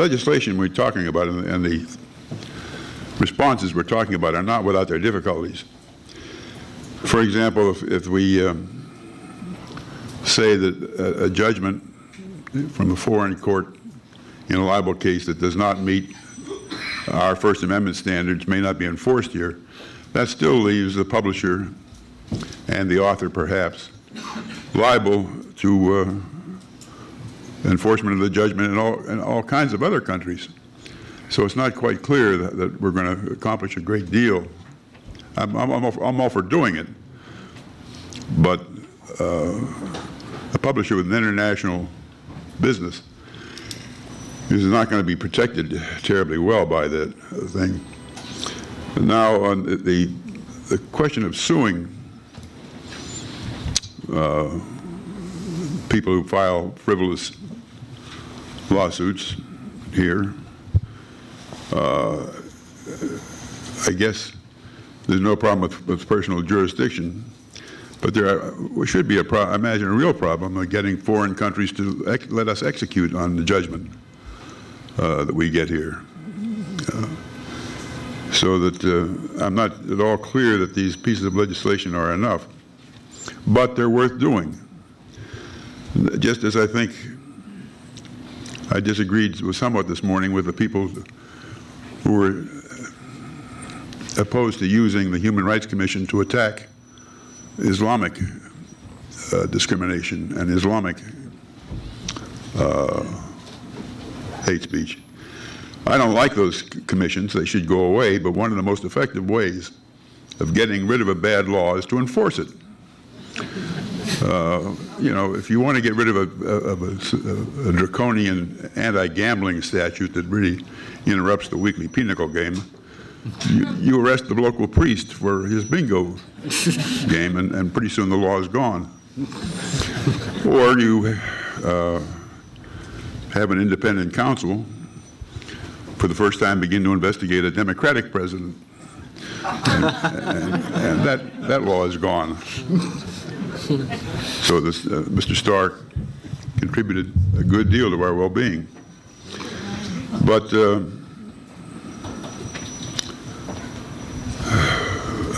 Speaker 4: legislation we're talking about and the responses we're talking about are not without their difficulties. For example, if, if we um, say that a, a judgment from a foreign court in a libel case that does not meet our First Amendment standards may not be enforced here, that still leaves the publisher and the author perhaps liable to uh, enforcement of the judgment in all, in all kinds of other countries. So it's not quite clear that, that we're going to accomplish a great deal. I'm, I'm, I'm, all, for doing it, but uh, a publisher with an international business is not going to be protected terribly well by that thing. Now, on the, the question of suing uh, people who file frivolous lawsuits here, uh, I guess there's no problem with, with personal jurisdiction, but there are, should be a pro- I imagine a real problem of getting foreign countries to ex- let us execute on the judgment uh, that we get here. Uh, so that uh, I'm not at all clear that these pieces of legislation are enough, but they're worth doing. Just as I think I disagreed somewhat this morning with the people who were opposed to using the Human Rights Commission to attack Islamic uh, discrimination and Islamic uh, hate speech. I don't like those commissions. They should go away, but one of the most effective ways of getting rid of a bad law is to enforce it. Uh, you know, if you want to get rid of a, of a, a draconian anti-gambling statute that really interrupts the weekly pinochle game, you, you, arrest the local priest for his bingo game, and, and, pretty soon the law is gone. or you uh, have an independent counsel for the first time begin to investigate a Democratic president. And, and, and that, that law is gone. So this, uh, Mr. Starr contributed a good deal to our well-being. But uh,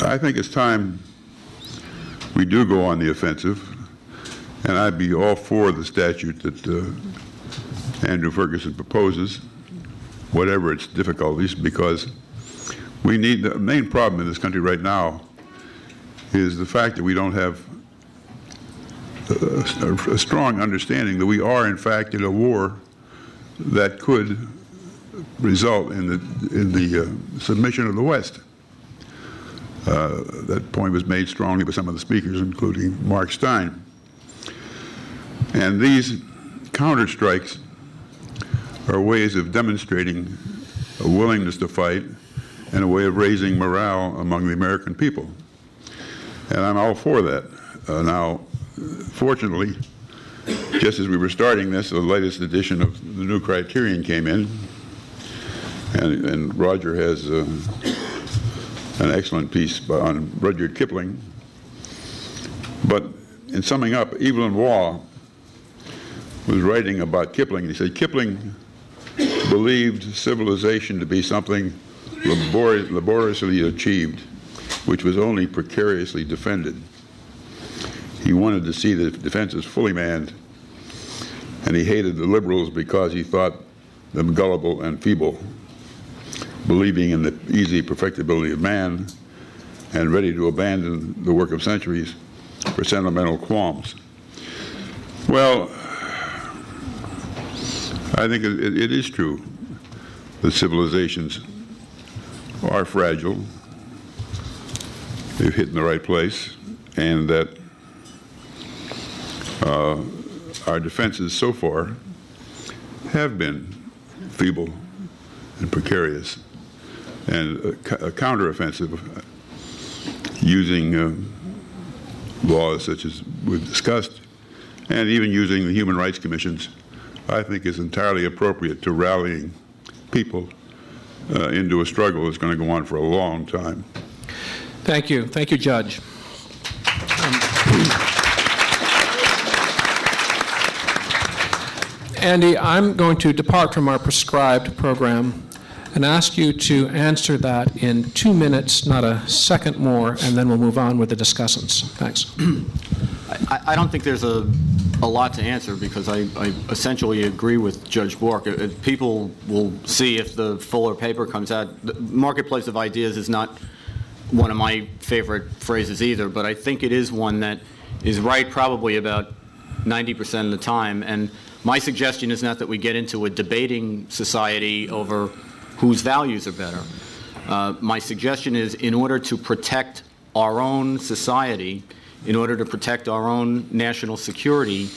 Speaker 4: I think it's time we do go on the offensive, and I'd be all for the statute that uh, Andrew Ferguson proposes whatever its difficulties, because we need the main problem in this country right now is the fact that we don't have a, a strong understanding that we are, in fact, in a war that could result in the, in the uh, submission of the West. Uh, that point was made strongly by some of the speakers, including Mark Steyn. And these counterstrikes are ways of demonstrating a willingness to fight and a way of raising morale among the American people. And I'm all for that. Uh, now, fortunately, just as we were starting this, the latest edition of the new criterion came in, and, and Roger has uh, an excellent piece on Rudyard Kipling. But in summing up, Evelyn Waugh was writing about Kipling. He said Kipling believed civilization to be something labor- laboriously achieved, which was only precariously defended. He wanted to see the defenses fully manned, and he hated the liberals because he thought them gullible and feeble, believing in the easy perfectibility of man and ready to abandon the work of centuries for sentimental qualms. Well, I think it, it is true that civilizations are fragile if hit in the right place, and that uh, our defenses so far have been feeble and precarious, and a, counteroffensive using uh, laws such as we've discussed, and even using the human rights commissions I think is entirely appropriate to rallying people uh, into a struggle that's going to go on for a long time.
Speaker 2: Thank you. Thank you, Judge. Um, Andy, I'm going to depart from our prescribed program and ask you to answer that in two minutes, not a second more, and then we'll move on with the discussants. Thanks.
Speaker 3: I, I don't think there's a a lot to answer because I, I essentially agree with Judge Bork. People will see if the fuller paper comes out. The marketplace of ideas is not one of my favorite phrases either, but I think it is one that is right probably about 90% of the time. And my suggestion is not that we get into a debating society over whose values are better. Uh, my suggestion is in order to protect our own society, in order to protect our own national security,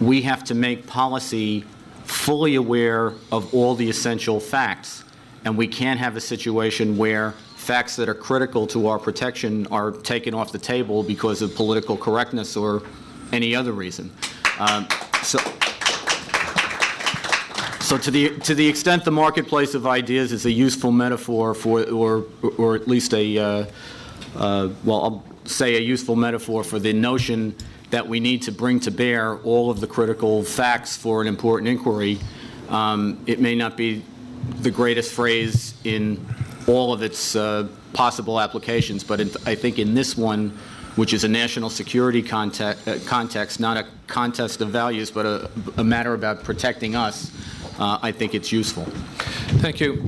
Speaker 3: we have to make policy fully aware of all the essential facts. And we can't have a situation where facts that are critical to our protection are taken off the table because of political correctness or any other reason. Um, so, so to the to the extent the marketplace of ideas is a useful metaphor for, or or at least a, uh, uh, well, I'll say a useful metaphor for the notion that we need to bring to bear all of the critical facts for an important inquiry. Um, it may not be the greatest phrase in all of its uh, possible applications, but in, I think in this one, which is a national security context, uh, context not a contest of values, but a, a matter about protecting us, uh, I think it's useful.
Speaker 2: Thank you.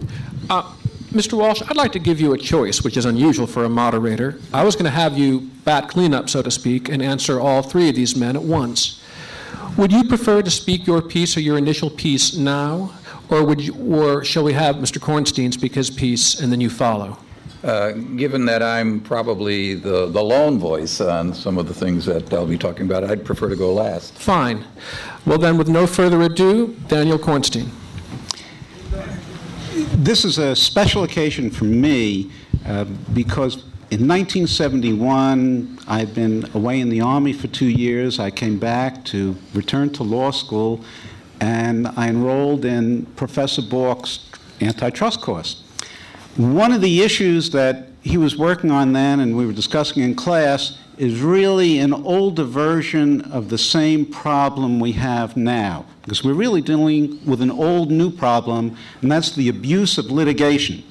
Speaker 2: Uh, Mr. Walsh, I'd like to give you a choice, which is unusual for a moderator. I was going to have you bat cleanup, so to speak, and answer all three of these men at once. Would you prefer to speak your piece or your initial piece now, or would you, or shall we have Mr. Kornstein speak his piece and then you follow?
Speaker 5: Uh, given that I'm probably the, the lone voice on some of the things that I'll be talking about, I'd prefer to go last.
Speaker 2: Fine. Well, then, with no further ado, Daniel Kornstein.
Speaker 6: This is a special occasion for me uh, because in 1971, I'd been away in the Army for two years. I came back to return to law school, and I enrolled in Professor Bork's antitrust course. One of the issues that he was working on then and we were discussing in class is really an older version of the same problem we have now. Because we're really dealing with an old new problem, and that's the abuse of litigation.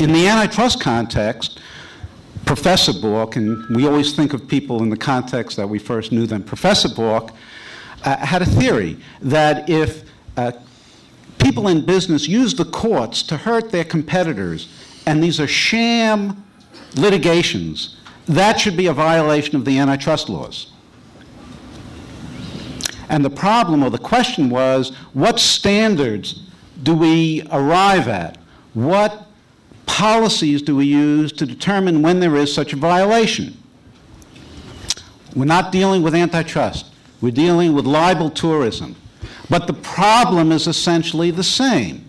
Speaker 6: In the antitrust context, Professor Bork, and we always think of people in the context that we first knew them, Professor Bork uh, had a theory that if uh, people in business use the courts to hurt their competitors, and these are sham litigations, that should be a violation of the antitrust laws. And the problem or the question was what standards do we arrive at? What policies do we use to determine when there is such a violation? We're not dealing with antitrust, we're dealing with libel tourism. But the problem is essentially the same.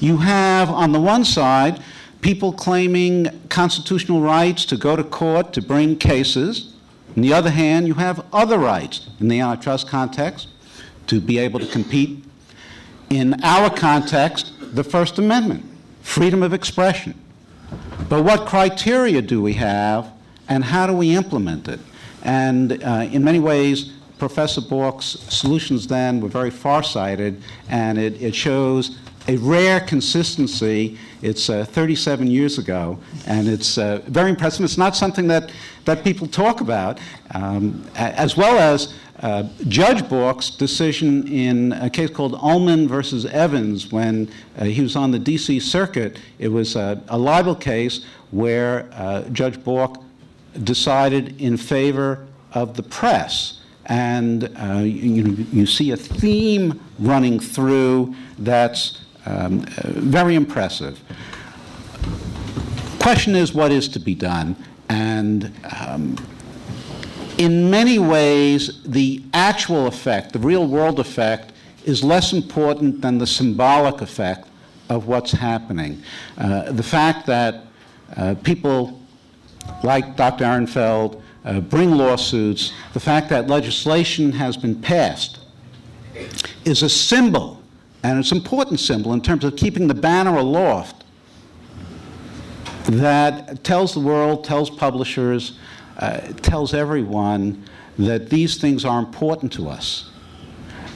Speaker 6: You have, on the one side, people claiming constitutional rights to go to court to bring cases. On the other hand, you have other rights in the antitrust context to be able to compete. In our context, the First Amendment, freedom of expression. But what criteria do we have and how do we implement it? And uh, in many ways, Professor Bork's solutions then were very far-sighted, and it, it shows a rare consistency. It's uh, 37 years ago, and it's uh, very impressive. It's not something that, that people talk about, um, as well as uh, Judge Bork's decision in a case called Ollman versus Evans when uh, he was on the D.C. Circuit. It was a, libel case where uh, Judge Bork decided in favor of the press and uh, you, you see a theme running through that's um, very impressive. Question is, what is to be done? And um, in many ways, the actual effect, the real world effect, is less important than the symbolic effect of what's happening. Uh, the fact that uh, people like Dr. Ehrenfeld uh, bring lawsuits, the fact that legislation has been passed is a symbol, and it's an important symbol in terms of keeping the banner aloft that tells the world, tells publishers, uh, tells everyone that these things are important to us,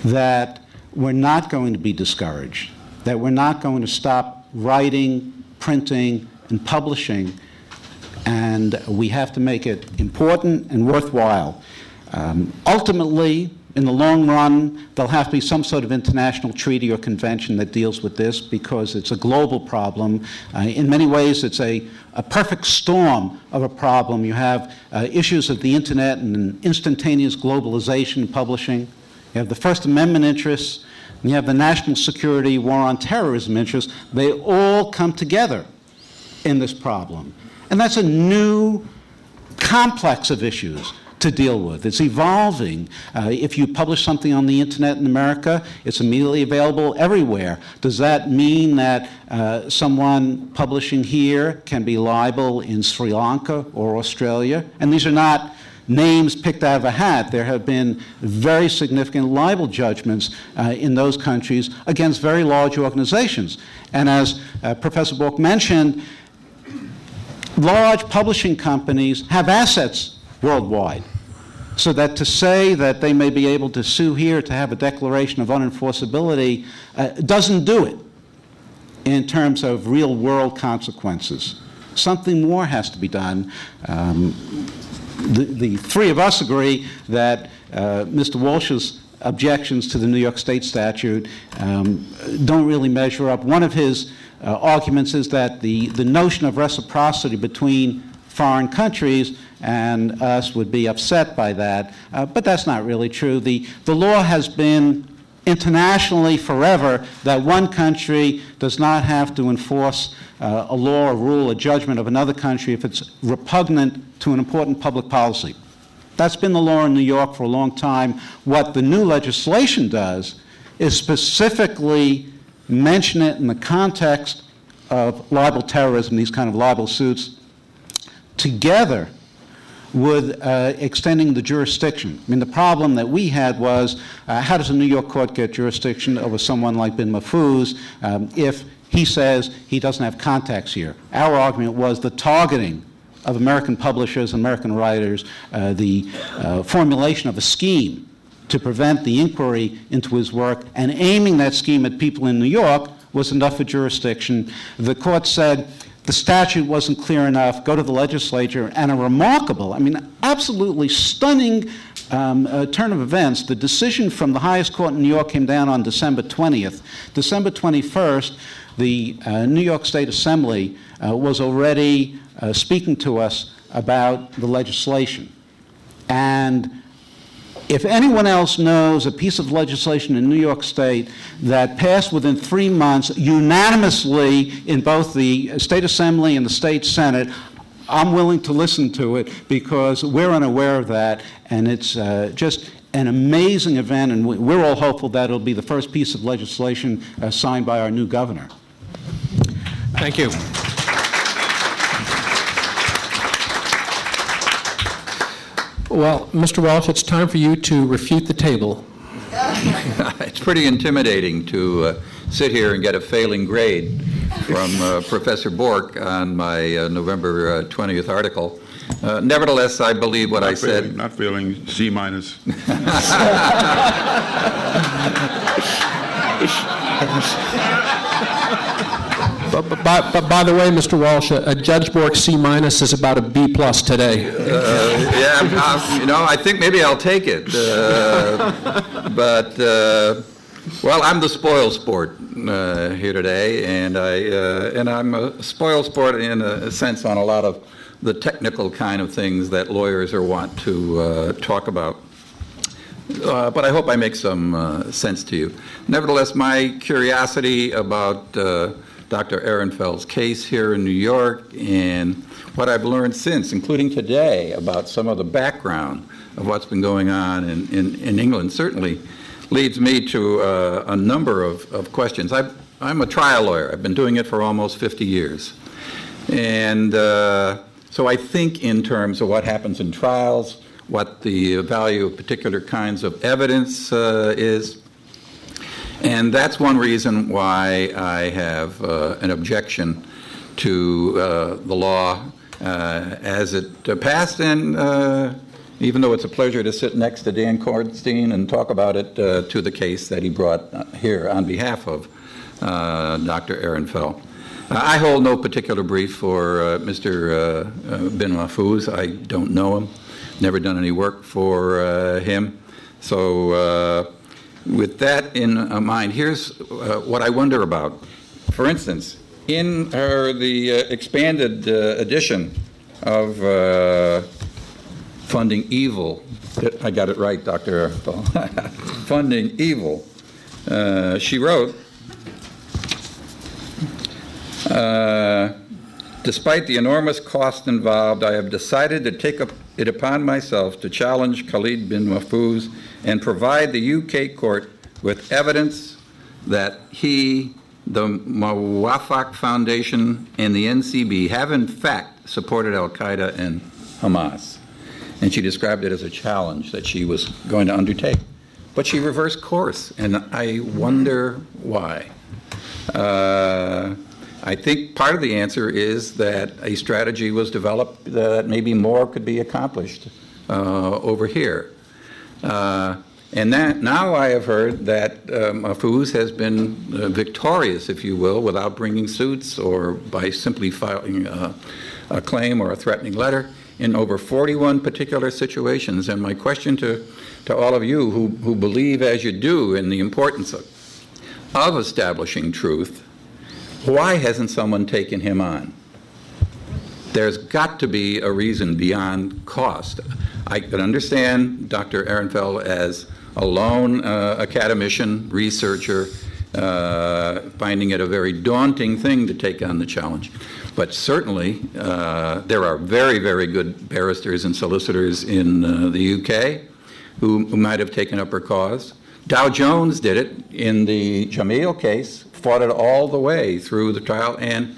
Speaker 6: that we're not going to be discouraged, that we're not going to stop writing, printing, and publishing and we have to make it important and worthwhile. Um, ultimately, In the long run, there'll have to be some sort of international treaty or convention that deals with this because it's a global problem. Uh, in many ways, it's a, a perfect storm of a problem. You have uh, issues of the internet and instantaneous globalization in publishing. You have the First Amendment interests, and you have the national security, war on terrorism interests. They all come together in this problem. And that's a new complex of issues to deal with. It's evolving. Uh, if you publish something on the internet in America, it's immediately available everywhere. Does that mean that uh, someone publishing here can be liable in Sri Lanka or Australia? And these are not names picked out of a hat. There have been very significant libel judgments uh, in those countries against very large organizations. And as uh, Professor Bork mentioned, large publishing companies have assets worldwide. So that to say that they may be able to sue here to have a declaration of unenforceability uh, doesn't do it in terms of real world consequences. Something more has to be done. Um, the, the, three of us agree that uh, Mr. Walsh's objections to the New York State statute um, don't really measure up. One of his uh, arguments is that the, the notion of reciprocity between foreign countries and us would be upset by that. Uh, but that's not really true. The, the law has been internationally forever that one country does not have to enforce uh, a law, a rule, a judgment of another country if it's repugnant to an important public policy. That's been the law in New York for a long time. What the new legislation does is specifically mention it in the context of libel terrorism, these kind of libel suits, together with uh, extending the jurisdiction. I mean, the problem that we had was uh, how does a New York court get jurisdiction over someone like bin Mahfouz um, if he says he doesn't have contacts here? Our argument was the targeting of American publishers American writers, uh, the uh, formulation of a scheme to prevent the inquiry into his work and aiming that scheme at people in New York was enough for jurisdiction. The court said the statute wasn't clear enough, go to the legislature, and a remarkable, I mean, absolutely stunning um, uh, turn of events. The decision from the highest court in New York came down on December 20th. December 21st, the uh, New York State Assembly uh, was already uh, speaking to us about the legislation. And if anyone else knows a piece of legislation in New York State that passed within three months unanimously in both the State Assembly and the State Senate, I'm willing to listen to it because we're unaware of that, and it's uh, just an amazing event, and we're all hopeful that it'll be the first piece of legislation uh, signed by our new governor.
Speaker 2: Thank you. Well, Mr. Walsh, it's time for you to refute the table. [LAUGHS]
Speaker 5: it's pretty intimidating to uh, sit here and get a failing grade from uh, Professor Bork on my uh, November 20th uh, article. Uh, nevertheless, I believe what
Speaker 4: not
Speaker 5: I
Speaker 4: failing,
Speaker 5: said.
Speaker 4: Not failing, C minus. [LAUGHS] [LAUGHS]
Speaker 2: But, by, by the way, Mr. Walsh, a, Judge Bork C minus is about a B plus today.
Speaker 5: Uh, yeah, I'm, you know, I think maybe I'll take it. Uh, but uh, well, I'm the spoil sport uh, here today, and I uh, and I'm a spoil sport in a sense on a lot of the technical kind of things that lawyers are want to uh, talk about. Uh, but I hope I make some uh, sense to you. Nevertheless, my curiosity about uh, Dr. Ehrenfeld's case here in New York and what I've learned since, including today, about some of the background of what's been going on in, in, in England, certainly leads me to uh, a number of, of questions. i am a trial lawyer. I've been doing it for almost 50 years. And uh, so I think in terms of what happens in trials, what the value of particular kinds of evidence uh, is, and that's one reason why I have uh, an objection to uh, the law uh, as it uh, passed. And uh, even though it's a pleasure to sit next to Dan Kornstein and talk about it uh, to the case that he brought here on behalf of Dr. Ehrenfeld. I hold no particular brief for Mr. Bin Mahfouz. I don't know him, never done any work for him. So uh, with that in uh, mind, here's uh, what I wonder about. For instance, in her, the uh, expanded uh, edition of uh, Funding Evil, I got it right, Dr. [LAUGHS] Funding Evil, uh, she wrote, uh, Despite the enormous cost involved, I have decided to take it upon myself to challenge Khalid bin Mahfouz and provide the UK court with evidence that he, the Muwafaq Foundation, and the NCB have in fact supported Al Qaeda and Hamas. And she described it as a challenge that she was going to undertake. But she reversed course, and I wonder why. Uh, I think part of the answer is that a strategy was developed that maybe more could be accomplished uh, over here. Uh, and that, now I have heard that uh, Mahfouz has been uh, victorious, if you will, without bringing suits or by simply filing a, a claim or a threatening letter in over 41 particular situations. And my question to, to all of you who, who believe as you do in the importance of, of establishing truth, why hasn't someone taken him on? There's got to be a reason beyond cost. I can understand Dr. Ehrenfeld as a lone uh, academician, researcher, uh, finding it a very daunting thing to take on the challenge. But certainly, uh, there are very, very good barristers and solicitors in uh, the UK who, who, might have taken up her cause. Dow Jones did it in the Jameel case, fought it all the way through the trial, and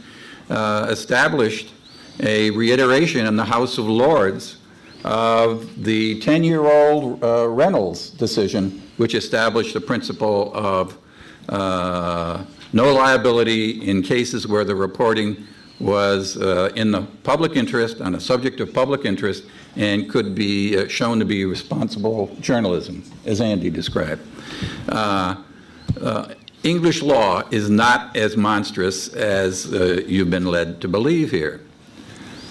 Speaker 5: uh, established a reiteration in the House of Lords of the 10 year old uh, Reynolds decision, which established the principle of uh, no liability in cases where the reporting was uh, in the public interest, on a subject of public interest, and could be uh, shown to be responsible journalism, as Andy described. Uh, uh, English law is not as monstrous as you've been led to believe here.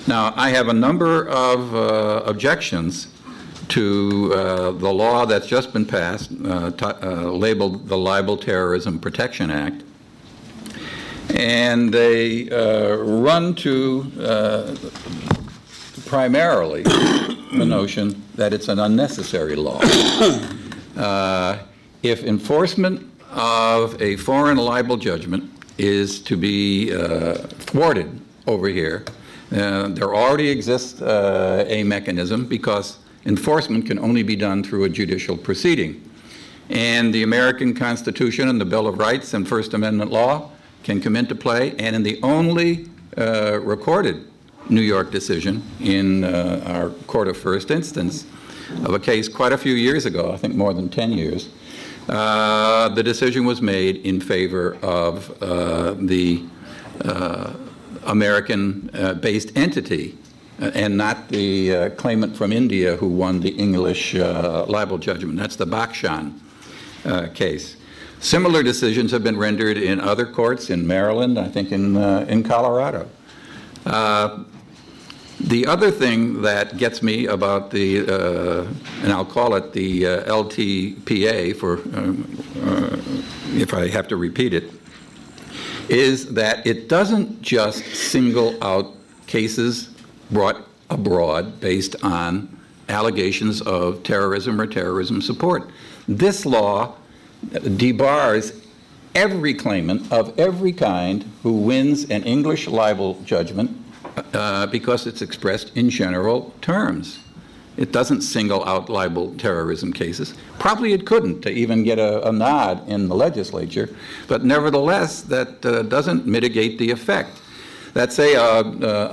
Speaker 5: Now, I have a number of uh, objections to uh, the law that's just been passed, uh, t- uh, labeled the Libel Terrorism Protection Act. And they uh, run to uh, primarily the notion that it's an unnecessary law. [COUGHS] if enforcement of a foreign libel judgment is to be thwarted over here, uh, there already exists uh, a mechanism because enforcement can only be done through a judicial proceeding. And the American Constitution and the Bill of Rights and First Amendment law can come into play. And in the only uh, recorded New York decision in uh, our court of first instance of a case quite a few years ago, I think more than 10 years, uh, the decision was made in favor of uh, the American uh, based entity uh, and not the uh, claimant from India who won the English libel judgment. That's the Bachchan case. Similar decisions have been rendered in other courts in Maryland, I think in, in Colorado. The other thing that gets me about the, uh, and I'll call it the uh, LTPA for, uh, if I have to repeat it, is that it doesn't just single out cases brought abroad based on allegations of terrorism or terrorism support. This law debars every claimant of every kind who wins an English libel judgment uh, because it's expressed in general terms. It doesn't single out libel terrorism cases. Probably it couldn't to even get a, a nod in the legislature, but nevertheless, that uh, doesn't mitigate the effect. Let's say a,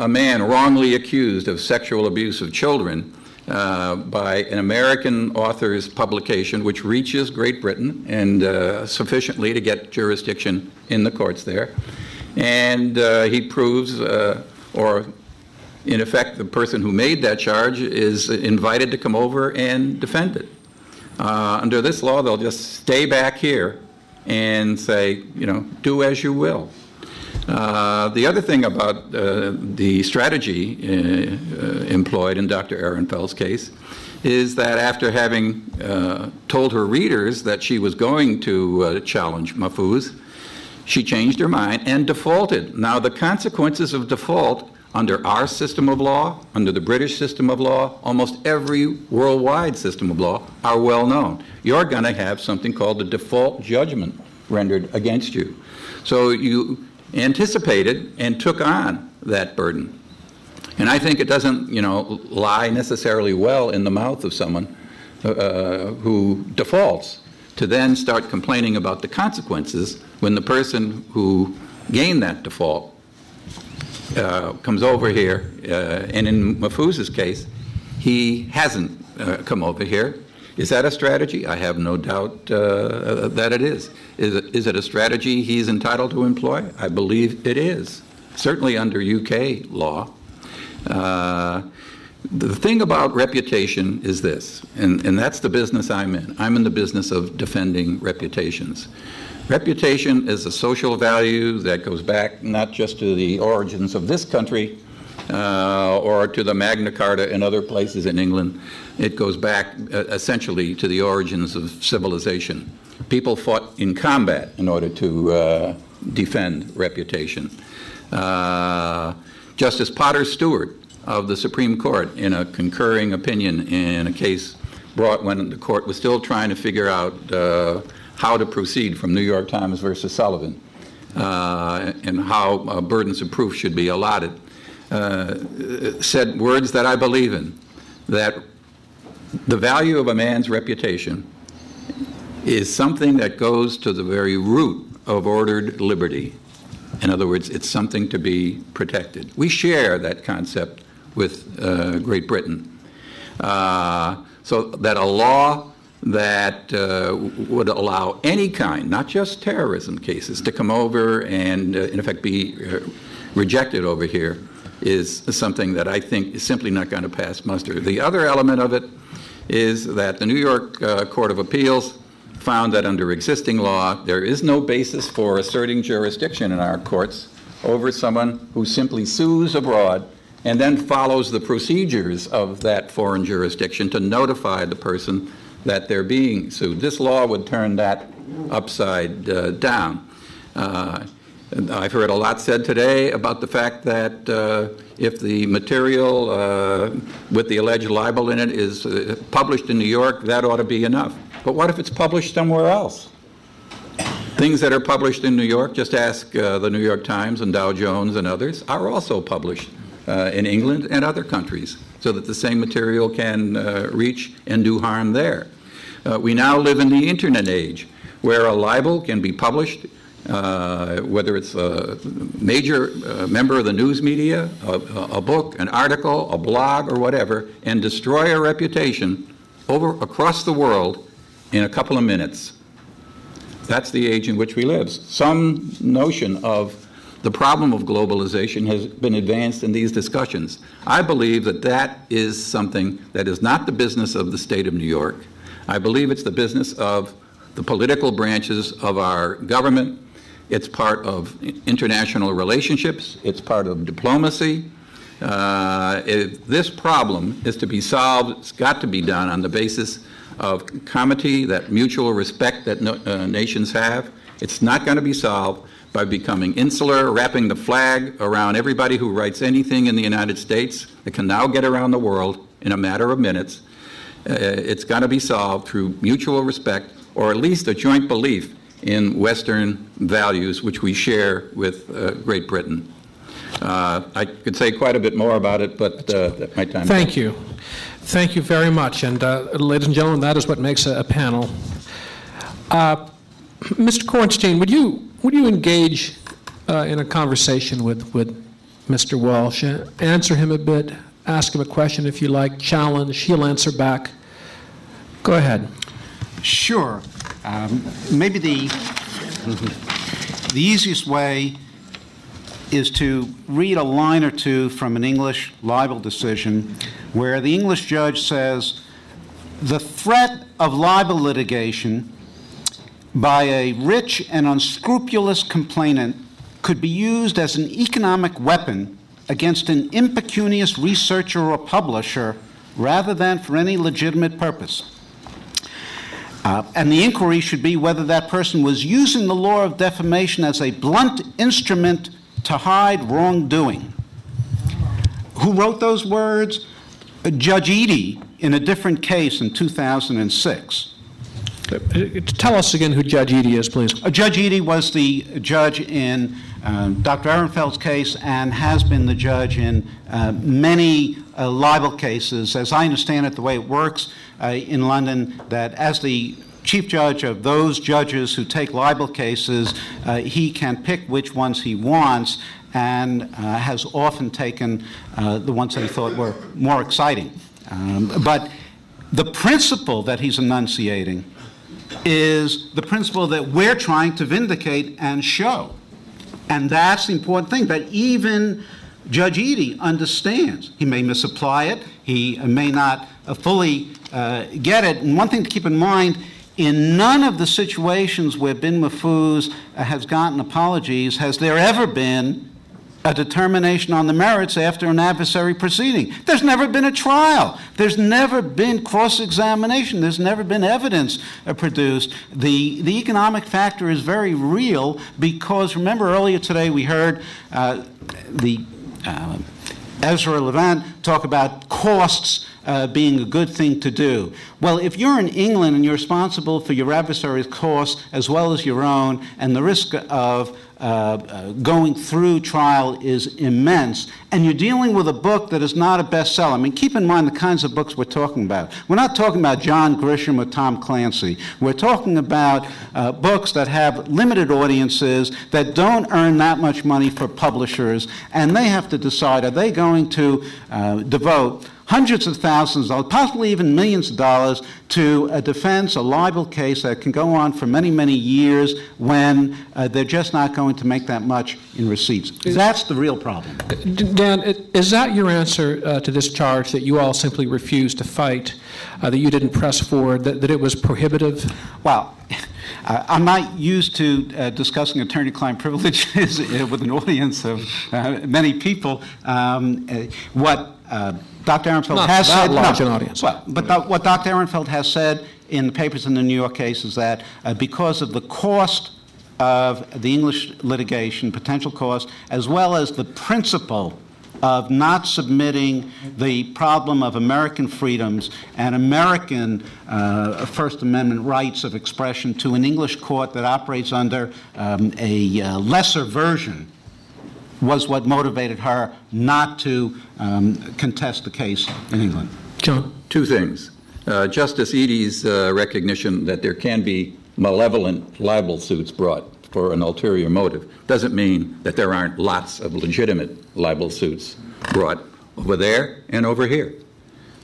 Speaker 5: a, man wrongly accused of sexual abuse of children uh, by an American author's publication, which reaches Great Britain and uh, sufficiently to get jurisdiction in the courts there. And uh, he proves uh, or in effect, the person who made that charge is invited to come over and defend it. Uh, under this law, they'll just stay back here and say, you know, do as you will. Uh, the other thing about uh, the strategy uh, employed in Dr. Ehrenfeld's case is that after having uh, told her readers that she was going to uh, challenge Mahfouz, she changed her mind and defaulted. Now, the consequences of default under our system of law, under the British system of law, almost every worldwide system of law are well known. You're going to have something called a default judgment rendered against you. So you anticipated and took on that burden. And I think it doesn't, you know, lie necessarily well in the mouth of someone uh, who defaults to then start complaining about the consequences when the person who gained that default uh, comes over here. Uh, and in Mahfouz's case, he hasn't uh, come over here. Is that a strategy? I have no doubt uh, that it is. Is it, is it a strategy he's entitled to employ? I believe it is, certainly under UK law. The thing about reputation is this, and, and that's the business I'm in. I'm in the business of defending reputations. Reputation is a social value that goes back not just to the origins of this country uh, or to the Magna Carta and other places in England. It goes back uh, essentially to the origins of civilization. People fought in combat in order to uh, defend reputation. Uh, Justice Potter Stewart of the Supreme Court, in a concurring opinion in a case brought when the court was still trying to figure out uh, how to proceed from New York Times versus Sullivan uh, and how uh, burdens of proof should be allotted, uh, said words that I believe in that the value of a man's reputation is something that goes to the very root of ordered liberty. In other words, it's something to be protected. We share that concept with uh, Great Britain. Uh, so that a law that uh, would allow any kind, not just terrorism cases, to come over and, uh, in effect, be uh, rejected over here is something that I think is simply not going to pass muster. The other element of it is that the New York uh, Court of Appeals found that under existing law, there is no basis for asserting jurisdiction in our courts over someone who simply sues abroad and then follows the procedures of that foreign jurisdiction to notify the person that they're being sued. This law would turn that upside uh, down. Uh, I've heard a lot said today about the fact that uh, if the material uh, with the alleged libel in it is uh, published in New York, that ought to be enough. But what if it's published somewhere else? Things that are published in New York, just ask uh, the New York Times and Dow Jones and others, are also published in England and other countries so that the same material can uh, reach and do harm there. Uh, we now live in the internet age where a libel can be published, uh, whether it's a major uh, member of the news media, a, a, book, an article, a blog, or whatever, and destroy a reputation over across the world in a couple of minutes. That's the age in which we live. Some notion of the problem of globalization has been advanced in these discussions. I believe that that is something that is not the business of the state of New York. I believe it's the business of the political branches of our government. It's part of international relationships, it's part of diplomacy. Uh, if this problem is to be solved, it's got to be done on the basis of comity, that mutual respect that no, uh, nations have. It's not going to be solved by becoming insular, wrapping the flag around everybody who writes anything in the United States that can now get around the world in a matter of minutes. Uh, it's got to be solved through mutual respect or at least a joint belief in Western values which we share with uh, Great Britain. Uh, I could say quite a bit more about it, but uh, my time.
Speaker 2: Thank you. Thank you very much. And, uh, ladies and gentlemen, that is what makes a, a panel. Uh, Mr. Kornstein, would you would you engage uh, in a conversation with, with Mr. Walsh? Answer him a bit, ask him a question if you like, challenge, he'll answer back. Go ahead.
Speaker 6: Sure. Um, maybe the, the easiest way is to read a line or two from an English libel decision where the English judge says the threat of libel litigation by a rich and unscrupulous complainant could be used as an economic weapon against an impecunious researcher or publisher rather than for any legitimate purpose. Uh, and the inquiry should be whether that person was using the law of defamation as a blunt instrument to hide wrongdoing. Who wrote those words? Uh, Judge Eady in a different case in 2006.
Speaker 2: Tell us again who Judge Eady is, please.
Speaker 6: Uh, Judge Eady was the judge in uh, Dr. Ehrenfeld's case and has been the judge in uh, many uh, libel cases. As I understand it, the way it works uh, in London, that as the chief judge of those judges who take libel cases, uh, he can pick which ones he wants and has often taken the ones that he thought were more exciting. Um, but the principle that he's enunciating is the principle that we're trying to vindicate and show. And that's the important thing that even Judge Eady understands. He may misapply it, he may not uh, fully uh, get it. And one thing to keep in mind in none of the situations where Bin Mahfouz uh, has gotten apologies has there ever been a determination on the merits after an adversary proceeding. There's never been a trial. There's never been cross examination. There's never been evidence uh, produced. The, the economic factor is very real because remember earlier today we heard uh, the uh, Ezra Levant talk about costs uh, being a good thing to do. Well, if you're in England and you're responsible for your adversary's costs as well as your own, and the risk of uh, uh, going through trial is immense, and you're dealing with a book that is not a bestseller. I mean, keep in mind the kinds of books we're talking about. We're not talking about John Grisham or Tom Clancy. We're talking about uh, books that have limited audiences, that don't earn that much money for publishers, and they have to decide are they going to uh, devote hundreds of thousands of dollars, possibly even millions of dollars, to a defense, a libel case that can go on for many, many years when uh, they're just not going to make that much in receipts. That's the real problem.
Speaker 2: Dan, is that your answer uh, to this charge that you all simply refused to fight, uh, that you didn't press forward, that, that it was prohibitive?
Speaker 6: Well, [LAUGHS] uh, I'm not used to uh, discussing attorney-client privileges [LAUGHS] with an audience of uh, many people. Um, uh, what uh, Dr. Ehrenfeld
Speaker 2: Not
Speaker 6: has
Speaker 2: that
Speaker 6: said.
Speaker 2: large an audience.
Speaker 6: Well, but the, what Dr. Ehrenfeld has said in the papers in the New York case is that uh, because of the cost of the English litigation, potential cost, as well as the principle of not submitting the problem of American freedoms and American uh, First Amendment rights of expression to an English court that operates under um, a uh, lesser version was what motivated her not to um, contest the case in England.
Speaker 2: John?
Speaker 5: Two things. Uh, Justice Eady's uh, recognition that there can be malevolent libel suits brought for an ulterior motive doesn't mean that there aren't lots of legitimate libel suits brought over there and over here.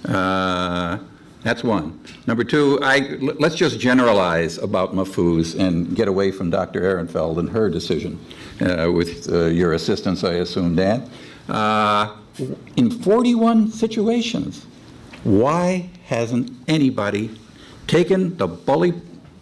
Speaker 5: Uh, that's one. Number two, I, let's just generalize about Mahfouz and get away from Dr. Ehrenfeld and her decision, uh, with uh, your assistance, I assume, Dan. Uh, in 41 situations, why hasn't anybody taken the bully,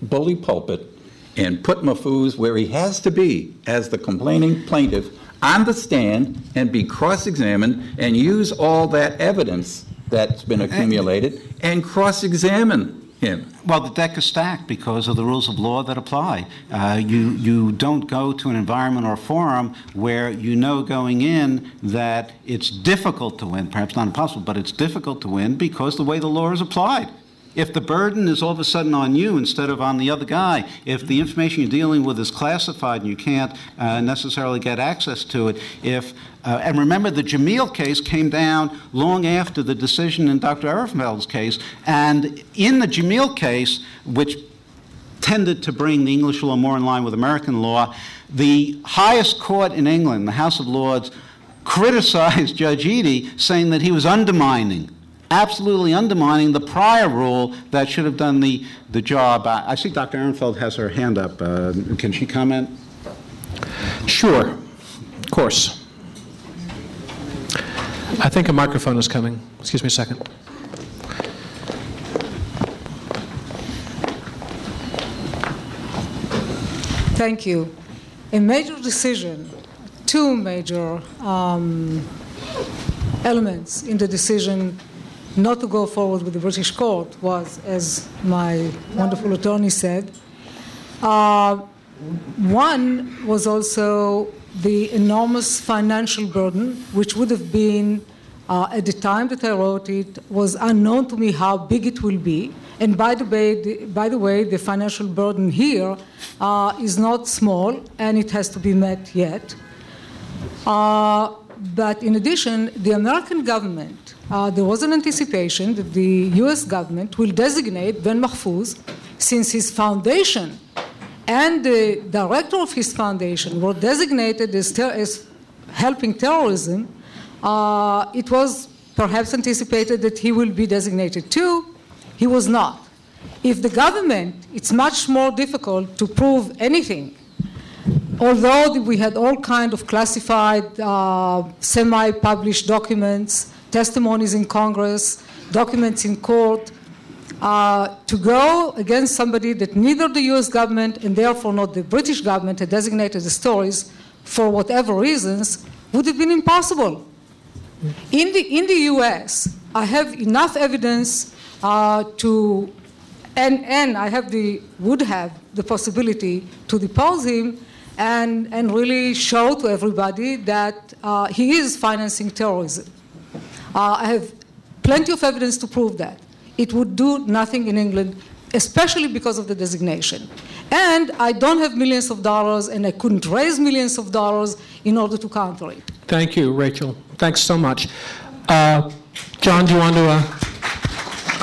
Speaker 5: bully pulpit and put Mahfouz where he has to be as the complaining plaintiff on the stand and be cross examined and use all that evidence that's been accumulated and cross examine him.
Speaker 6: Well, the deck is stacked because of the rules of law that apply. Uh, you, you don't go to an environment or forum where you know going in that it's difficult to win, perhaps not impossible, but it's difficult to win because the way the law is applied. If the burden is all of a sudden on you instead of on the other guy, if the information you're dealing with is classified and you can't uh, necessarily get access to it, if uh, and remember, the Jameel case came down long after the decision in Dr. Ehrenfeld's case. And in the Jameel case, which tended to bring the English law more in line with American law, the highest court in England, the House of Lords, criticized [LAUGHS] Judge Eady, saying that he was undermining absolutely undermining the prior rule that should have done the, the job. I, I see Dr. Ehrenfeld has her hand up. Uh, can she comment?
Speaker 2: Sure, of course. I think a microphone is coming. Excuse me a second.
Speaker 7: Thank you. A major decision, two major um, elements in the decision not to go forward with the British court was, as my wonderful attorney said, uh, one was also the enormous financial burden, which would have been, uh, at the time that I wrote it, was unknown to me how big it will be. And by the way, the, by the, way, the financial burden here uh, is not small, and it has to be met yet. Uh, but in addition, the American government, uh, there was an anticipation that the US government will designate Bin Mahfouz, since his foundation and the director of his foundation were designated as, ter- as helping terrorism, uh, it was perhaps anticipated that he will be designated too. He was not. If the government, it's much more difficult to prove anything. Although we had all kind of classified, uh, semi-published documents, testimonies in Congress, documents in court, uh, to go against somebody that neither the US government and therefore not the British government had designated as stories for whatever reasons would have been impossible. In the, in the US, I have enough evidence uh, to, and, and I have the, would have the possibility to depose him and, and really show to everybody that uh, he is financing terrorism. Uh, I have plenty of evidence to prove that it would do nothing in England, especially because of the designation. And I don't have millions of dollars, and I couldn't raise millions of dollars in order to counter it.
Speaker 2: Thank you, Rachel. Thanks so much. Uh, John, do you want to?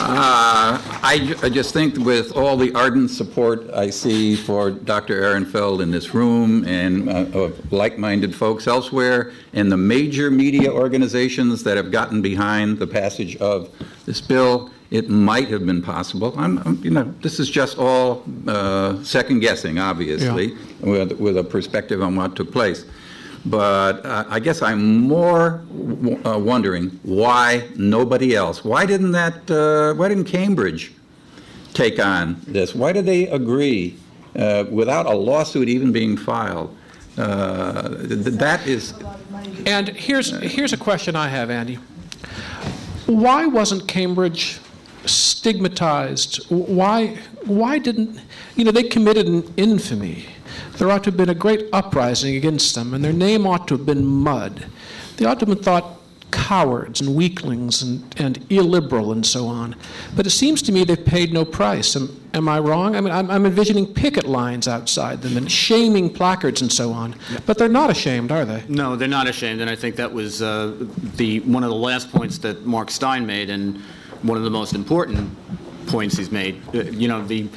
Speaker 2: Uh...
Speaker 5: I, I, just think with all the ardent support I see for Dr. Ehrenfeld in this room and uh, of like-minded folks elsewhere and the major media organizations that have gotten behind the passage of this bill, it might have been possible. I'm, I'm you know, this is just all uh, second guessing, obviously, yeah. with, with, a perspective on what took place. But uh, I guess I'm more w- uh, wondering why nobody else. Why didn't that? Uh, why didn't Cambridge take on this? Why did they agree uh, without a lawsuit even being filed? Uh, that is.
Speaker 2: And here's here's a question I have, Andy. Why wasn't Cambridge stigmatized? Why, why didn't, you know, they committed an infamy. There ought to have been a great uprising against them, and their name ought to have been mud. They ought to have been thought cowards and weaklings and, and illiberal and so on. But it seems to me they've paid no price. Am, am I wrong? I mean, I'm, I'm, envisioning picket lines outside them and shaming placards and so on. But they're not ashamed, are they?
Speaker 3: No, they're not ashamed. And I think that was uh, the one of the last points that Mark Steyn made. And one of the most important points he's made. Uh, you know, the,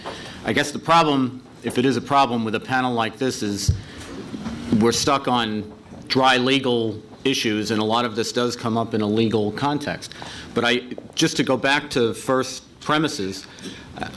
Speaker 3: I guess the problem, if it is a problem with a panel like this, is we're stuck on dry legal issues, and a lot of this does come up in a legal context. But I, just to go back to first premises,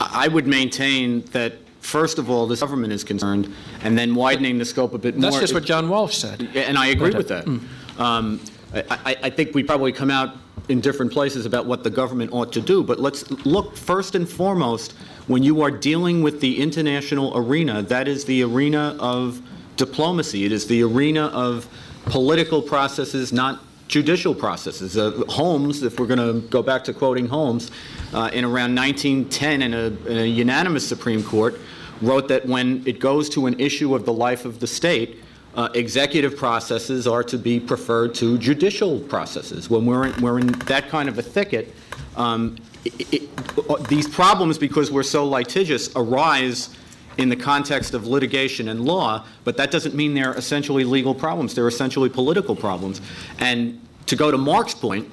Speaker 3: I would maintain that first of all, this government is concerned, and then widening the scope a bit
Speaker 2: more. That's just what John Walsh said.
Speaker 3: And I agree with that. Mm. Um, I, I, think we probably come out in different places about what the government ought to do. But let's look first and foremost when you are dealing with the international arena, that is the arena of diplomacy. It is the arena of political processes, not judicial processes. Uh, Holmes, if we're going to go back to quoting Holmes, uh, in around 1910 in a, in a unanimous Supreme Court, wrote that when it goes to an issue of the life of the state, uh, executive processes are to be preferred to judicial processes. When we're in, we're in that kind of a thicket, um, it, it, uh, these problems, because we're so litigious, arise in the context of litigation and law, but that doesn't mean they're essentially legal problems. They're essentially political problems. And to go to Mark's point,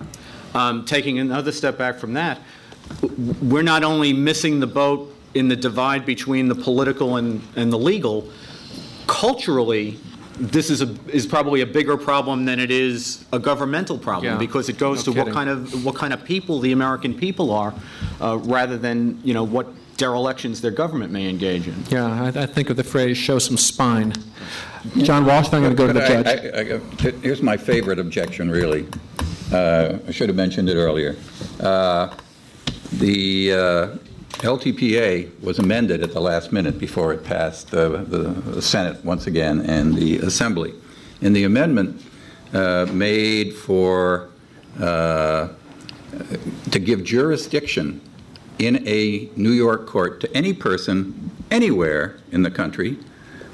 Speaker 3: um, taking another step back from that, we're not only missing the boat in the divide between the political and, and the legal, culturally, this is a, is probably a bigger problem than it is a governmental problem
Speaker 2: yeah.
Speaker 3: because it goes
Speaker 2: no
Speaker 3: to what kind of what kind of people the American people are, uh, rather than you know what derelictions their government may engage in.
Speaker 2: Yeah, I, I think of the phrase "show some spine." John Walsh, I'm going to go to the judge.
Speaker 5: I, I, here's my favorite objection, really. Uh, I should have mentioned it earlier. Uh, the uh, LTPA was amended at the last minute before it passed the, the Senate once again and the Assembly. And the amendment uh, made for uh, to give jurisdiction in a New York court to any person anywhere in the country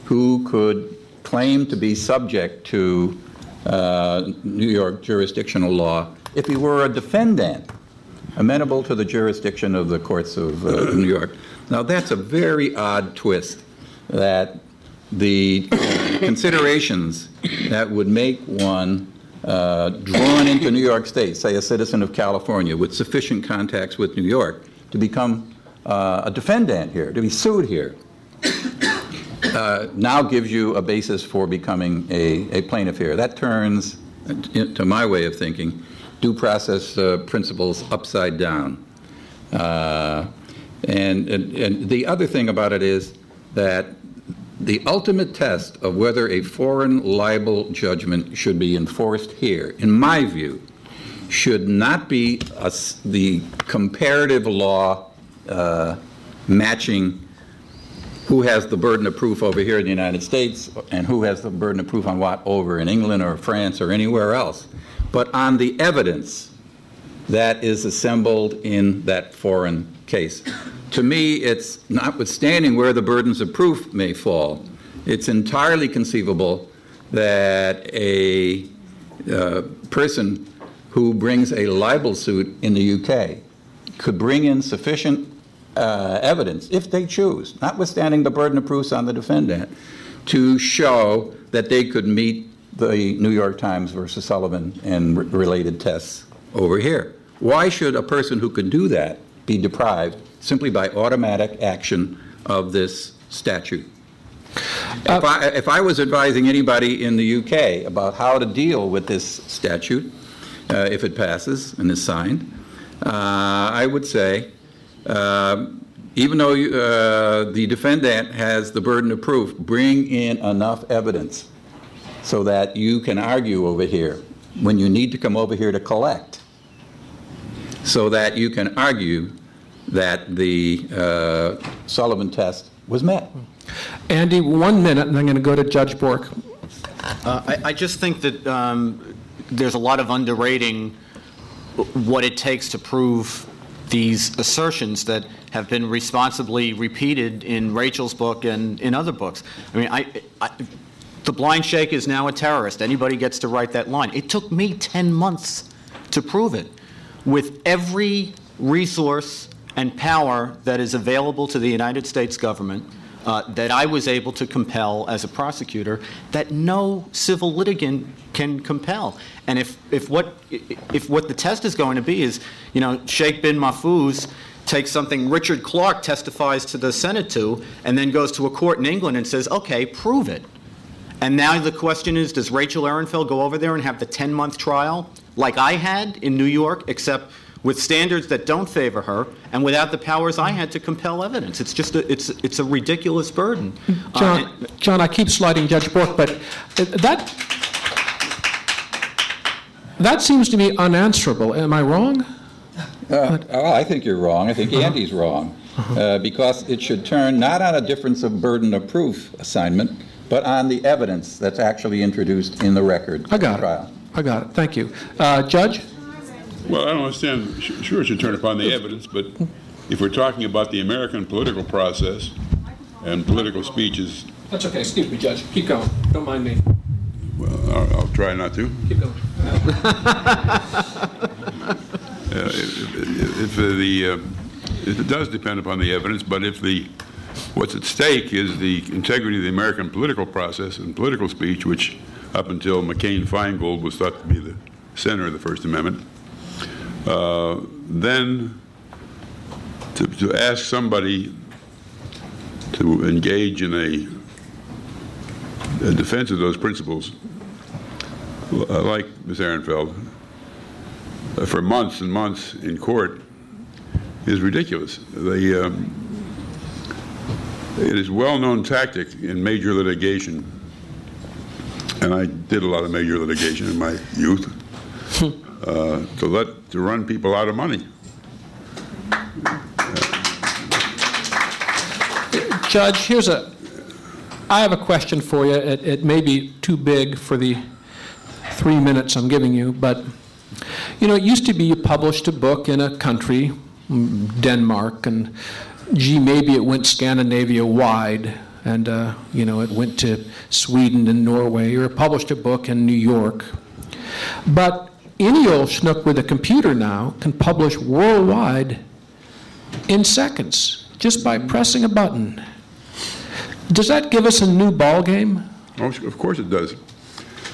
Speaker 5: who could claim to be subject to uh, New York jurisdictional law if he were a defendant amenable to the jurisdiction of the courts of uh, New York. Now, that's a very odd twist that the considerations that would make one uh, drawn into New York State, say a citizen of California with sufficient contacts with New York, to become uh, a defendant here, to be sued here, uh, now gives you a basis for becoming a, a plaintiff here. That turns, to my way of thinking, due process uh, principles upside down. Uh, and, and, and the other thing about it is that the ultimate test of whether a foreign libel judgment should be enforced here, in my view, should not be a, the comparative law uh, matching who has the burden of proof over here in the United States and who has the burden of proof on what over in England or France or anywhere else, but on the evidence that is assembled in that foreign case. To me, it's notwithstanding where the burdens of proof may fall, it's entirely conceivable that a uh, person who brings a libel suit in the UK could bring in sufficient uh, evidence, if they choose, notwithstanding the burden of proof on the defendant, to show that they could meet the New York Times versus Sullivan and r- related tests over here. Why should a person who can do that be deprived simply by automatic action of this statute? If I, if I was advising anybody in the UK about how to deal with this statute, uh, if it passes and is signed, uh, I would say, uh, even though you, uh, the defendant has the burden of proof, bring in enough evidence so that you can argue over here when you need to come over here to collect, so that you can argue that the uh, Sullivan test was met.
Speaker 2: Andy, one minute, and I'm going to go to Judge Bork.
Speaker 3: Uh, I, I just think that um, there's a lot of underrating what it takes to prove these assertions that have been responsibly repeated in Rachel's book and in other books. I mean, I, I, the blind sheikh is now a terrorist. Anybody gets to write that line. It took me 10 months to prove it with every resource and power that is available to the United States government uh, that I was able to compel as a prosecutor that no civil litigant can compel. And if, if, what, if what the test is going to be is, you know, Sheikh bin Mahfouz takes something Richard Clarke testifies to the Senate to and then goes to a court in England and says, okay, prove it. And now the question is does Rachel Ehrenfeld go over there and have the 10 month trial like I had in New York, except with standards that don't favor her and without the powers I had to compel evidence? It's just a, it's, it's a ridiculous burden. Uh,
Speaker 2: John,
Speaker 3: and-
Speaker 2: John, I keep sliding Judge Bork, but that, that seems to be unanswerable. Am I wrong?
Speaker 5: Uh, oh, I think you're wrong. I think Andy's wrong. Uh, because it should turn not on a difference of burden of proof assignment, but on the evidence that's actually introduced in the record
Speaker 2: I
Speaker 5: of the
Speaker 2: got it.
Speaker 5: trial.
Speaker 2: I got it. Thank you. Uh, Judge?
Speaker 4: Well, I don't understand, sure it should turn upon the evidence, but if we're talking about the American political process and political speeches,
Speaker 2: That's okay. Excuse me, Judge. Keep going. Don't mind me.
Speaker 4: well, I'll I'll try not to.
Speaker 2: Keep going. [LAUGHS]
Speaker 4: Uh, If if the, uh, it does depend upon the evidence, but if the, what's at stake is the integrity of the American political process and political speech, which up until McCain-Feingold was thought to be the center of the First Amendment, uh, then to to ask somebody to engage in a a defense of those principles, uh, like Ms. Ehrenfeld, uh, for months and months in court is ridiculous. The, um, it is well-known tactic in major litigation, and I did a lot of major litigation in my youth, uh, to let to run people out of money.
Speaker 2: Judge, here's a, I have a question for you. It, it may be too big for the three minutes I'm giving you, but, you know, it used to be you published a book in a country, mm, Denmark, and gee, maybe it went Scandinavia wide, and uh, you know it went to Sweden and Norway, or published a book in New York. But any old schnook with a computer now can publish worldwide in seconds just by pressing a button. Does that give us a new ball game?
Speaker 4: Oh, Of course it does.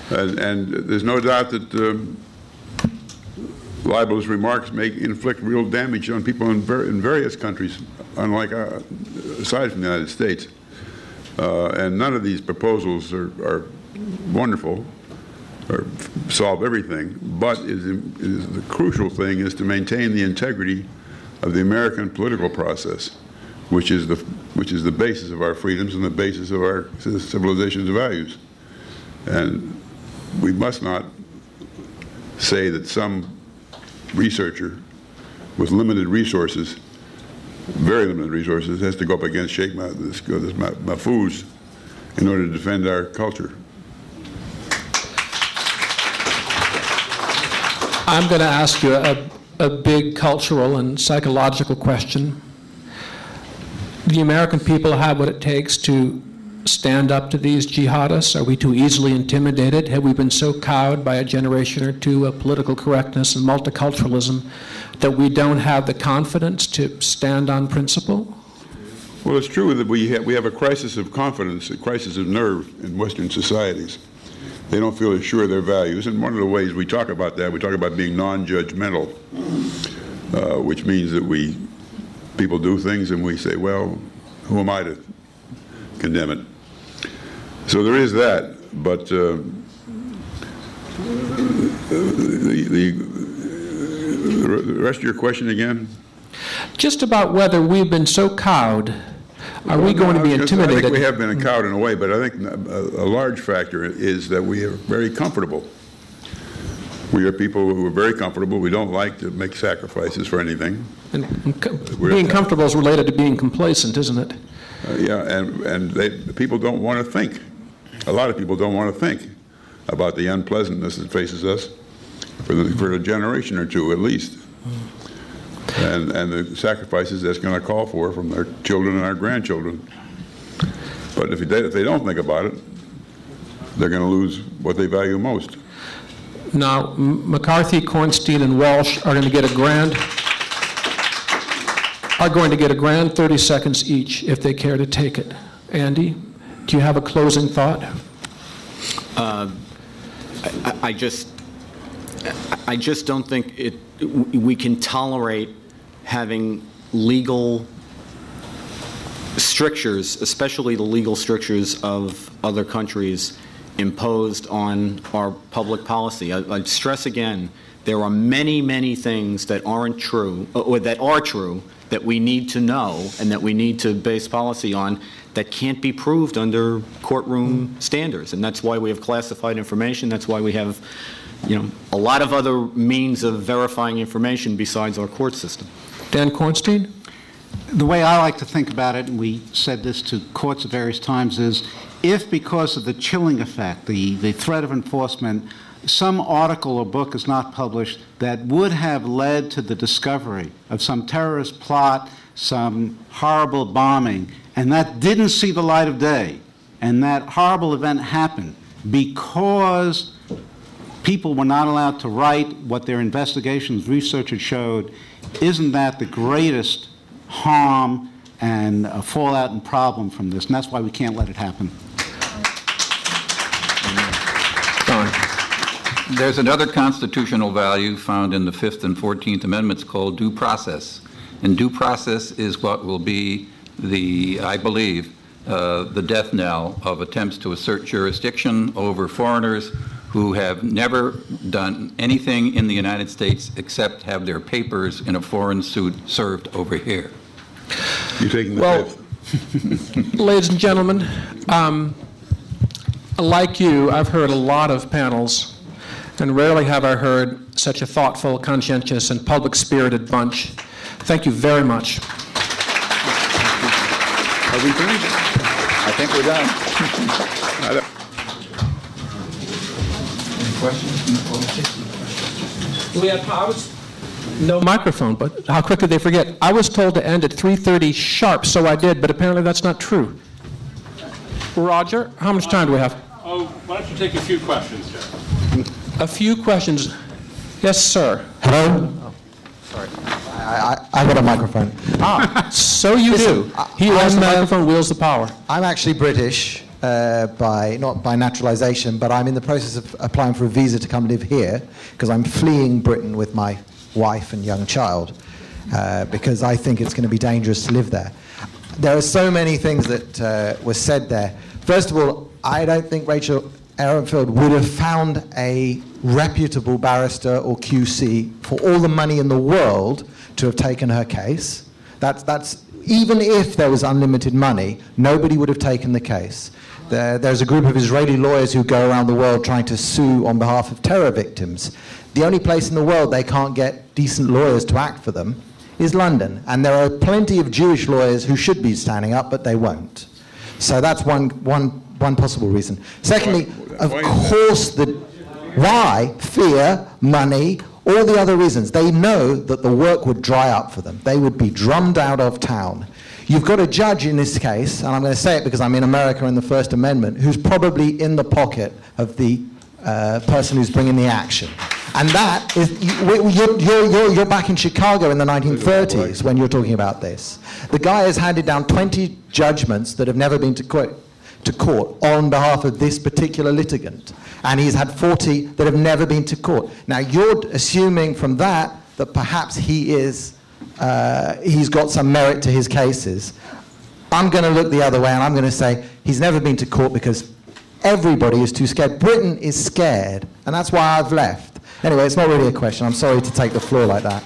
Speaker 4: And, and there's no doubt that um, libelous remarks may inflict real damage on people in, ver- in various countries, unlike uh, aside from the United States. Uh, and none of these proposals are, are wonderful or solve everything, but is, is the crucial thing is to maintain the integrity of the American political process, which is the which is the basis of our freedoms and the basis of our civilization's values. And we must not say that some researcher with limited resources, very limited resources, has to go up against Sheikh Ma- this, uh, this Ma- Mahfouz in order to defend our culture.
Speaker 2: I'm going to ask you a, a big cultural and psychological question. The American people have what it takes to stand up to these jihadists? Are we too easily intimidated? Have we been so cowed by a generation or two of political correctness and multiculturalism that we don't have the confidence to stand on principle?
Speaker 4: Well, it's true that we have, we have a crisis of confidence, a crisis of nerve in Western societies. They don't feel assured of their values. And one of the ways we talk about that, we talk about being non judgmental, uh, which means that we, people do things and we say, well, who am I to condemn it? So there is that. But uh, the, the, the rest of your question again?
Speaker 2: Just about whether we've been so cowed. Are we
Speaker 4: Well,
Speaker 2: going to be intimidated?
Speaker 4: I think we have been cowed in a way, but I think a, a large factor is that we are very comfortable. We are people who are very comfortable. We don't like to make sacrifices for anything.
Speaker 2: And and co- being comfortable is related to being complacent, isn't it?
Speaker 4: Uh, yeah, and, and they, people don't want to think. A lot of people don't want to think about the unpleasantness that faces us for, the, for a generation or two at least. And, and the sacrifices that's going to call for from their children and our grandchildren. But if they, if they don't think about it, they're going to lose what they value most.
Speaker 2: Now, McCarthy, Kornstein, and Walsh are going to get a grand, are going to get a grand 30 seconds each if they care to take it. Andy, do you have a closing thought?
Speaker 3: Uh, I- I just, I just don't think it, we can tolerate having legal strictures, especially the legal strictures of other countries, imposed on our public policy. I- I'd stress again, there are many, many things that aren't true, or that are true, that we need to know and that we need to base policy on that can't be proved under courtroom standards. And that's why we have classified information, that's why we have, you know, a lot of other means of verifying information besides our court system.
Speaker 2: Dan Kornstein?
Speaker 6: The way I like to think about it, and we said this to courts at various times, is if because of the chilling effect, the, the threat of enforcement, some article or book is not published that would have led to the discovery of some terrorist plot, some horrible bombing, and that didn't see the light of day, and that horrible event happened because people were not allowed to write what their investigations, research had showed, isn't that the greatest harm and fallout and problem from this? And that's why we can't let it happen.
Speaker 5: There's another constitutional value found in the Fifth and Fourteenth Amendments called due process. And due process is what will be the, I believe, uh, the death knell of attempts to assert jurisdiction over foreigners who have never done anything in the United States except have their papers in a foreign suit served over here.
Speaker 4: You're taking the
Speaker 2: Well-
Speaker 4: fifth? [LAUGHS]
Speaker 2: Ladies and gentlemen, um, like you, I've heard a lot of panels, and rarely have I heard such a thoughtful, conscientious, and public-spirited bunch. Thank you very much.
Speaker 4: Are we finished?
Speaker 5: I think we're done.
Speaker 4: Any questions?
Speaker 2: Do we have powers? No microphone, but how quick did they forget? I was told to end at 3:30 sharp, so I did, but apparently that's not true. Roger, how much time do we have?
Speaker 1: Oh, why don't you take a few questions, Jay?
Speaker 2: A few questions. Yes, sir.
Speaker 8: Hello? I, I, I got a microphone.
Speaker 2: Ah, so you do. He has the microphone wields the power.
Speaker 8: I'm actually British uh, by not by naturalization, but I'm in the process of applying for a visa to come live here because I'm fleeing Britain with my wife and young child uh, because I think it's going to be dangerous to live there. There are so many things that uh, were said there. First of all, I don't think Rachel Ehrenfeld would have found a reputable barrister or QC for all the money in the world to have taken her case. That's, that's, even if there was unlimited money, nobody would have taken the case. There, there's a group of Israeli lawyers who go around the world trying to sue on behalf of terror victims. The only place in the world they can't get decent lawyers to act for them is London. And there are plenty of Jewish lawyers who should be standing up, but they won't. So that's one, one, one possible reason. Secondly, of
Speaker 4: Why- why is that?
Speaker 8: course, the why fear, money, all the other reasons. They know that the work would dry up for them. They would be drummed out of town. You've got a judge in this case, and I'm going to say it because I'm in America in the First Amendment, who's probably in the pocket of the uh, person who's bringing the action. And that is, you- we- you're, you're, you're, you're back in Chicago in the 1930s when you're talking about this. The guy has handed down 20 judgments that have never been to court, to court on behalf of this particular litigant. And he's had 40 that have never been to court. Now, you're assuming from that that perhaps he is, uh, he's got some merit to his cases. I'm going to look the other way and I'm going to say he's never been to court because everybody is too scared. Britain is scared, and that's why I've left. Anyway, it's not really a question. I'm sorry to take the floor like that.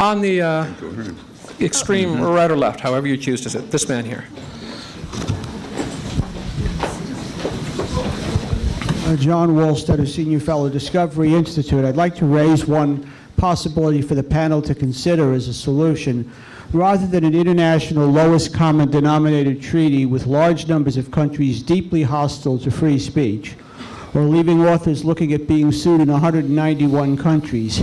Speaker 2: On the uh,
Speaker 4: incoherent.
Speaker 2: extreme right or left, however you choose to sit, this man here.
Speaker 9: Uh, John Wohlstetter, Senior Fellow, Discovery Institute. I'd like to raise one possibility for the panel to consider as a solution. Rather than an international lowest common denominator treaty with large numbers of countries deeply hostile to free speech, or leaving authors looking at being sued in 191 countries,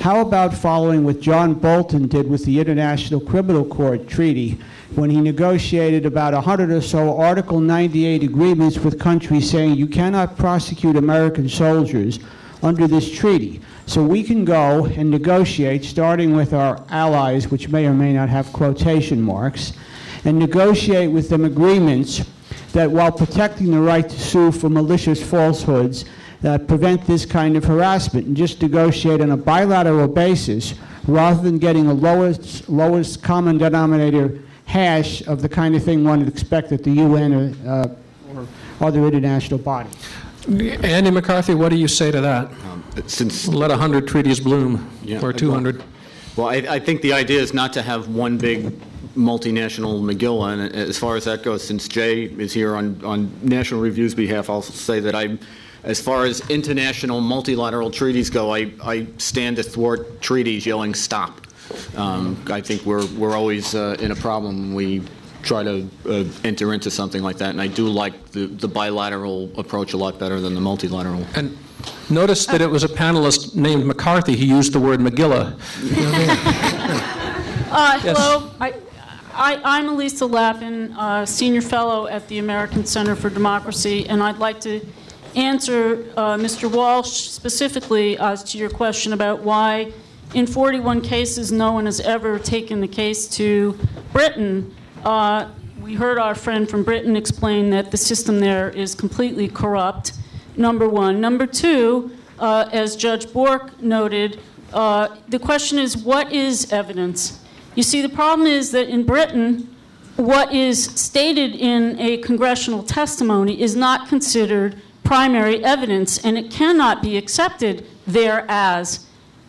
Speaker 9: how about following what John Bolton did with the International Criminal Court Treaty when he negotiated about 100 or so Article 98 agreements with countries saying you cannot prosecute American soldiers under this treaty. So we can go and negotiate, starting with our allies, which may or may not have quotation marks, and negotiate with them agreements that while protecting the right to sue for malicious falsehoods, that prevent this kind of harassment and just negotiate on a bilateral basis rather than getting a lowest, lowest common denominator hash of the kind of thing one would expect at the UN or, uh, or other international body.
Speaker 2: Andy McCarthy, what do you say to that?
Speaker 3: Since
Speaker 2: Let 100 treaties bloom,
Speaker 3: Yeah,
Speaker 2: or 200.
Speaker 3: Well, I, I think the idea is not to have one big multinational Megillah, and as far as that goes, since Jay is here on, on National Review's behalf, I'll say that I, as far as international multilateral treaties go, I, I stand athwart treaties yelling "stop." Um, I think we're, we're always uh, in a problem when we try to uh, enter into something like that, and I do like the, the bilateral approach a lot better than the multilateral.
Speaker 2: And notice that it was a panelist named McCarthy who used the word Megillah. [LAUGHS]
Speaker 10: Uh, Hello, I, I- I'm Elisa Lappin, uh, Senior Fellow at the American Center for Democracy, and I'd like to answer uh, Mr. Walsh specifically as to your question about why, in 41 cases, no one has ever taken the case to Britain. Uh, We heard our friend from Britain explain that the system there is completely corrupt, number one. Number two, uh, as Judge Bork noted, uh, the question is what is evidence? You see, the problem is that in Britain, what is stated in a congressional testimony is not considered primary evidence, and it cannot be accepted there as.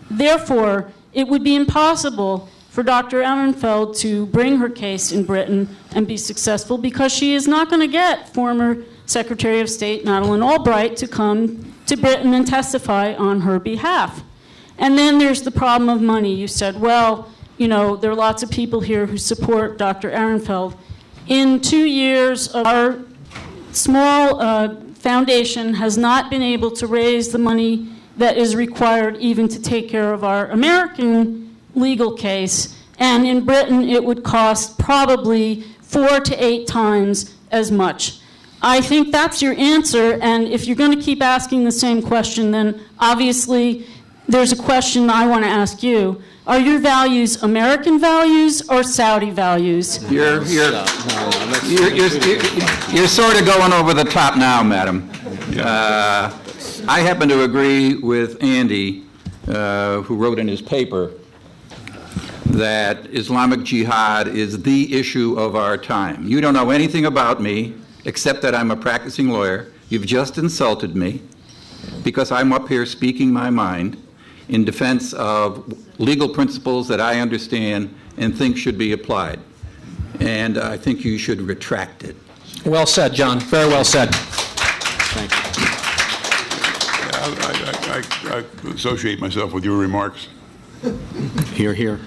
Speaker 10: Therefore, it would be impossible for Dr. Ehrenfeld to bring her case in Britain and be successful because she is not going to get former Secretary of State Madeleine Albright to come to Britain and testify on her behalf. And then there's the problem of money. You said, well, you know, there are lots of people here who support Dr. Ehrenfeld. In two years, of our small uh, foundation has not been able to raise the money that is required even to take care of our American legal case. And in Britain, it would cost probably four to eight times as much. I think that's your answer, and if you're going to keep asking the same question, then obviously there's a question I want to ask you. Are your values American values or Saudi values?
Speaker 5: You're, you're, you're, you're, you're sort of going over the top now, madam. Uh, I happen to agree with Andy, uh, who wrote in his paper that Islamic Jihad is the issue of our time. You don't know anything about me except that I'm a practicing lawyer. You've just insulted me because I'm up here speaking my mind in defense of legal principles that I understand and think should be applied. And I think you should retract it.
Speaker 2: Well said, John. Very well said.
Speaker 4: I, I, I, I associate myself with your remarks.
Speaker 3: Hear, hear.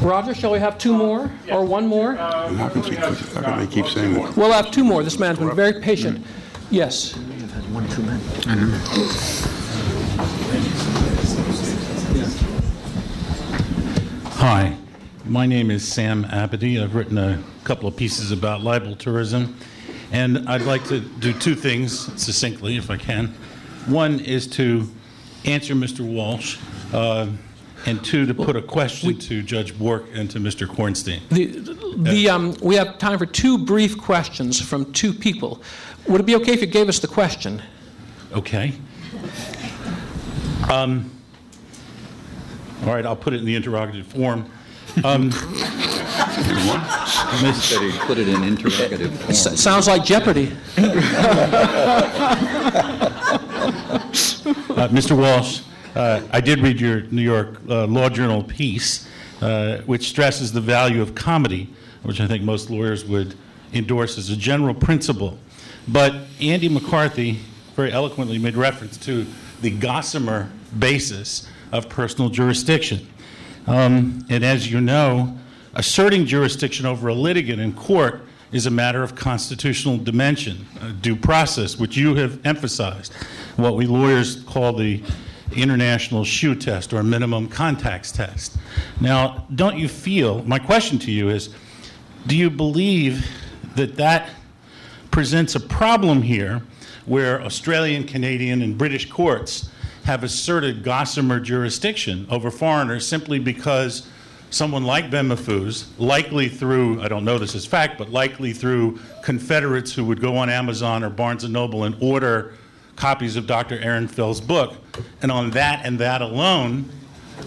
Speaker 2: Roger, shall we have two more or one more?
Speaker 4: How can, she, how can they keep saying that?
Speaker 2: We'll have two more. This man's been very patient. Yes. Mm-hmm.
Speaker 11: Hi, my name is Sam Abity. I've written a couple of pieces about libel tourism, and I'd like to do two things succinctly, if I can. One is to answer Mr. Walsh, uh, and two, to put a question to Judge Bork and to Mr. Kornstein.
Speaker 2: The, the, um, we have time for two brief questions from two people. Would it be okay if you gave us the question?
Speaker 11: Okay. Um, all right, I'll put it in the interrogative form. Um, [LAUGHS] Miss-
Speaker 5: Said he put it in interrogative form.
Speaker 2: S- sounds like Jeopardy. [LAUGHS]
Speaker 11: Uh, Mr. Walsh, uh, I did read your New York uh, Law Journal piece, uh, which stresses the value of comity, which I think most lawyers would endorse as a general principle. But Andy McCarthy very eloquently made reference to the gossamer basis of personal jurisdiction. Um, and as you know, asserting jurisdiction over a litigant in court is a matter of constitutional dimension, uh, due process, which you have emphasized, what we lawyers call the international shoe test or minimum contacts test. Now, don't you feel, my question to you is, do you believe that that presents a problem here where Australian, Canadian, and British courts have asserted gossamer jurisdiction over foreigners simply because someone like Bin Mahfouz, likely through, I don't know this is fact, but likely through Confederates who would go on Amazon or Barnes & Noble and order copies of Dr. Aaron Ehrenfeld's book, and on that and that alone,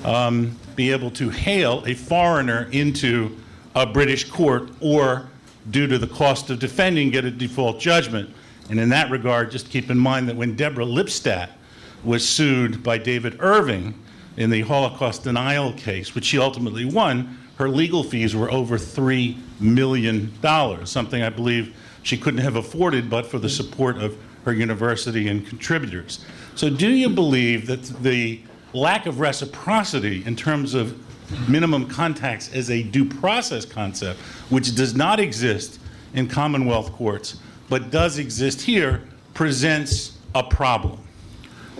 Speaker 11: um, be able to hale a foreigner into a British court or, due to the cost of defending, get a default judgment. And in that regard, just keep in mind that when Deborah Lipstadt was sued by David Irving in the Holocaust denial case, which she ultimately won, her legal fees were over $3 million, something I believe she couldn't have afforded but for the support of her university and contributors. So, do you believe that the lack of reciprocity in terms of minimum contacts as a due process concept, which does not exist in Commonwealth courts but does exist here, presents a problem?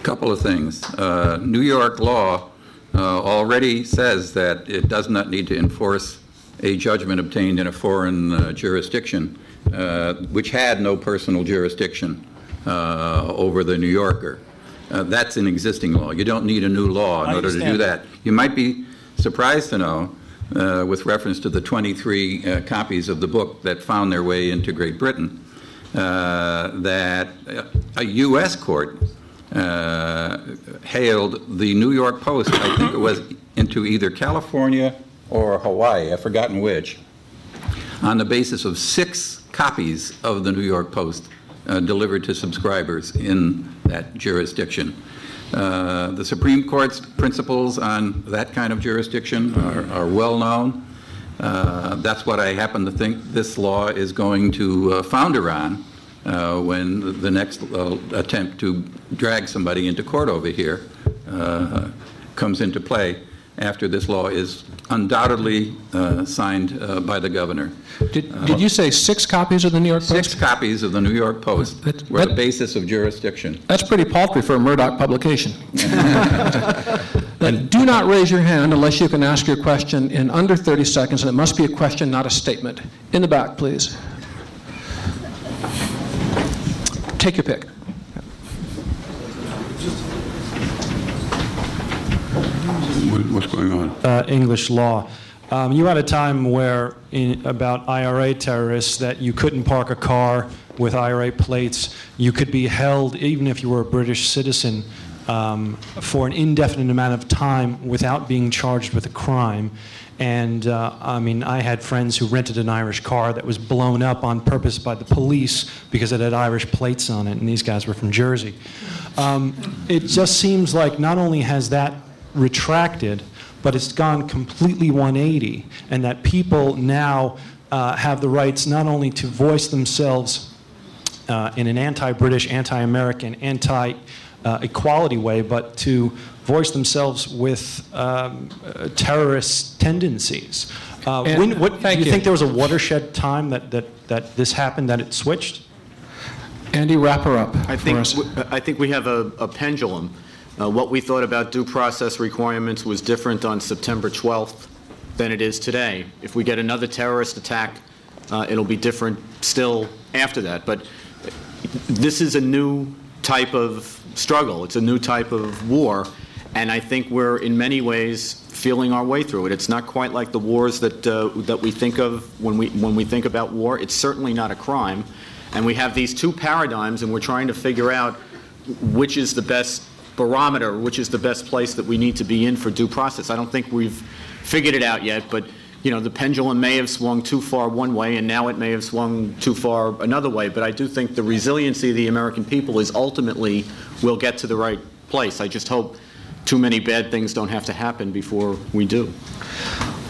Speaker 5: Couple of things. Uh, New York law uh, already says that it does not need to enforce a judgment obtained in a foreign uh, jurisdiction, uh, which had no personal jurisdiction uh, over the New Yorker. Uh, that's an existing law. You don't need a new law in
Speaker 11: I
Speaker 5: order to do that. You might be surprised to know, uh, with reference to the 23 uh, copies of the book that found their way into Great Britain, uh, that a U.S. court uh, haled the New York Post, I think it was, into either California or Hawaii, I've forgotten which, on the basis of six copies of the New York Post uh, delivered to subscribers in that jurisdiction. Uh, the Supreme Court's principles on that kind of jurisdiction are, are well known. Uh, that's what I happen to think this law is going to uh, founder on uh, when the next uh, attempt to drag somebody into court over here uh, comes into play. after this law is undoubtedly uh, signed uh, by the governor.
Speaker 2: Did, did you say six copies of the New York Post?
Speaker 5: Six copies of the New York Post
Speaker 2: That-
Speaker 5: were the basis of jurisdiction.
Speaker 2: That's pretty paltry for a Murdoch publication. [LAUGHS] Then do not raise your hand unless you can ask your question in under 30 seconds, and it must be a question, not a statement. In the back, please. Take your pick.
Speaker 4: What- What's going on?
Speaker 12: uh, English law. Um, you had a time where, in, about IRA terrorists, that you couldn't park a car with IRA plates. You could be held, even if you were a British citizen, um, for an indefinite amount of time without being charged with a crime. And uh, I mean, I had friends who rented an Irish car that was blown up on purpose by the police because it had Irish plates on it, and these guys were from Jersey. Um, it just seems like not only has that retracted, but it's gone completely 180, and that people now uh, have the rights not only to voice themselves uh, in an anti-British, anti-American, anti-equality way, but to voice themselves with um, uh, terrorist tendencies. Uh, when, what,
Speaker 2: thank
Speaker 12: do you
Speaker 2: you.
Speaker 12: think there was a watershed time that, that, that this happened, that it switched?
Speaker 2: Andy, wrap her up
Speaker 3: I
Speaker 2: for
Speaker 3: think,
Speaker 2: us.
Speaker 3: w- I think we have a a pendulum. Uh, What we thought about due process requirements was different on September 12th than it is today. If we get another terrorist attack, uh, it'll be different still after that. But this is a new type of struggle. It's a new type of war, and I think we're in many ways feeling our way through it. It's not quite like the wars that uh, that we think of when we when we think about war. It's certainly not a crime, and we have these two paradigms, and we're trying to figure out which is the best barometer, which is the best place that we need to be in for due process. I don't think we've figured it out yet, but you know, the pendulum may have swung too far one way, and now it may have swung too far another way. But I do think the resiliency of the American people is ultimately we'll get to the right place. I just hope too many bad things don't have to happen before we do.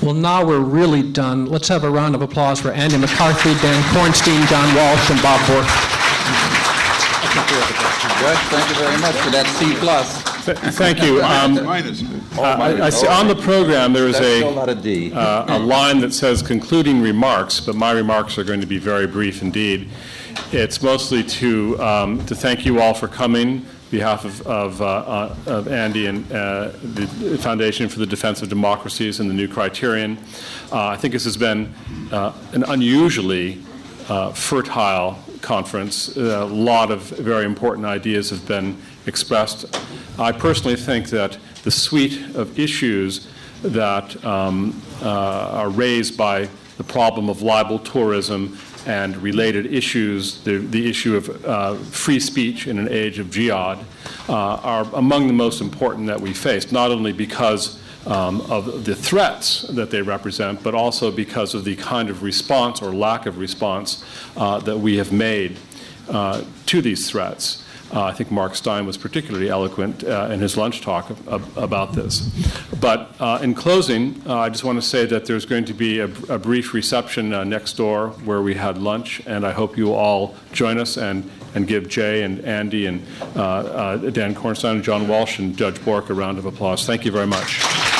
Speaker 2: Well, now we're really done. Let's have a round of applause for Andy McCarthy, Dan Kornstein, John Walsh, and Bob Bork.
Speaker 5: Judge, thank you very much for that C plus.
Speaker 1: Thank you. Um,
Speaker 4: Minus.
Speaker 1: I I see on the program, there is
Speaker 5: That's
Speaker 1: a...
Speaker 5: still not a D.
Speaker 1: uh, a line that says concluding remarks, but my remarks are going to be very brief indeed. It's mostly to, um, to thank you all for coming, on behalf of, of, uh, uh, of Andy and uh, the Foundation for the Defense of Democracies and the New Criterion. Uh, I think this has been uh, an unusually fertile conference. A lot of very important ideas have been expressed. I personally think that the suite of issues that um, are raised by the problem of libel tourism and related issues, the, the issue of uh, free speech in an age of jihad, uh, are among the most important that we face, not only because um, of the threats that they represent, but also because of the kind of response or lack of response uh, that we have made uh, to these threats. Uh, I think Mark Steyn was particularly eloquent uh, in his lunch talk ab- ab- about this. But uh, in closing, I just want to say that there's going to be a, a brief reception next door where we had lunch, and I hope you all join us and, and give Jay and Andy and Dan Kornstein and John Walsh and Judge Bork a round of applause. Thank you very much.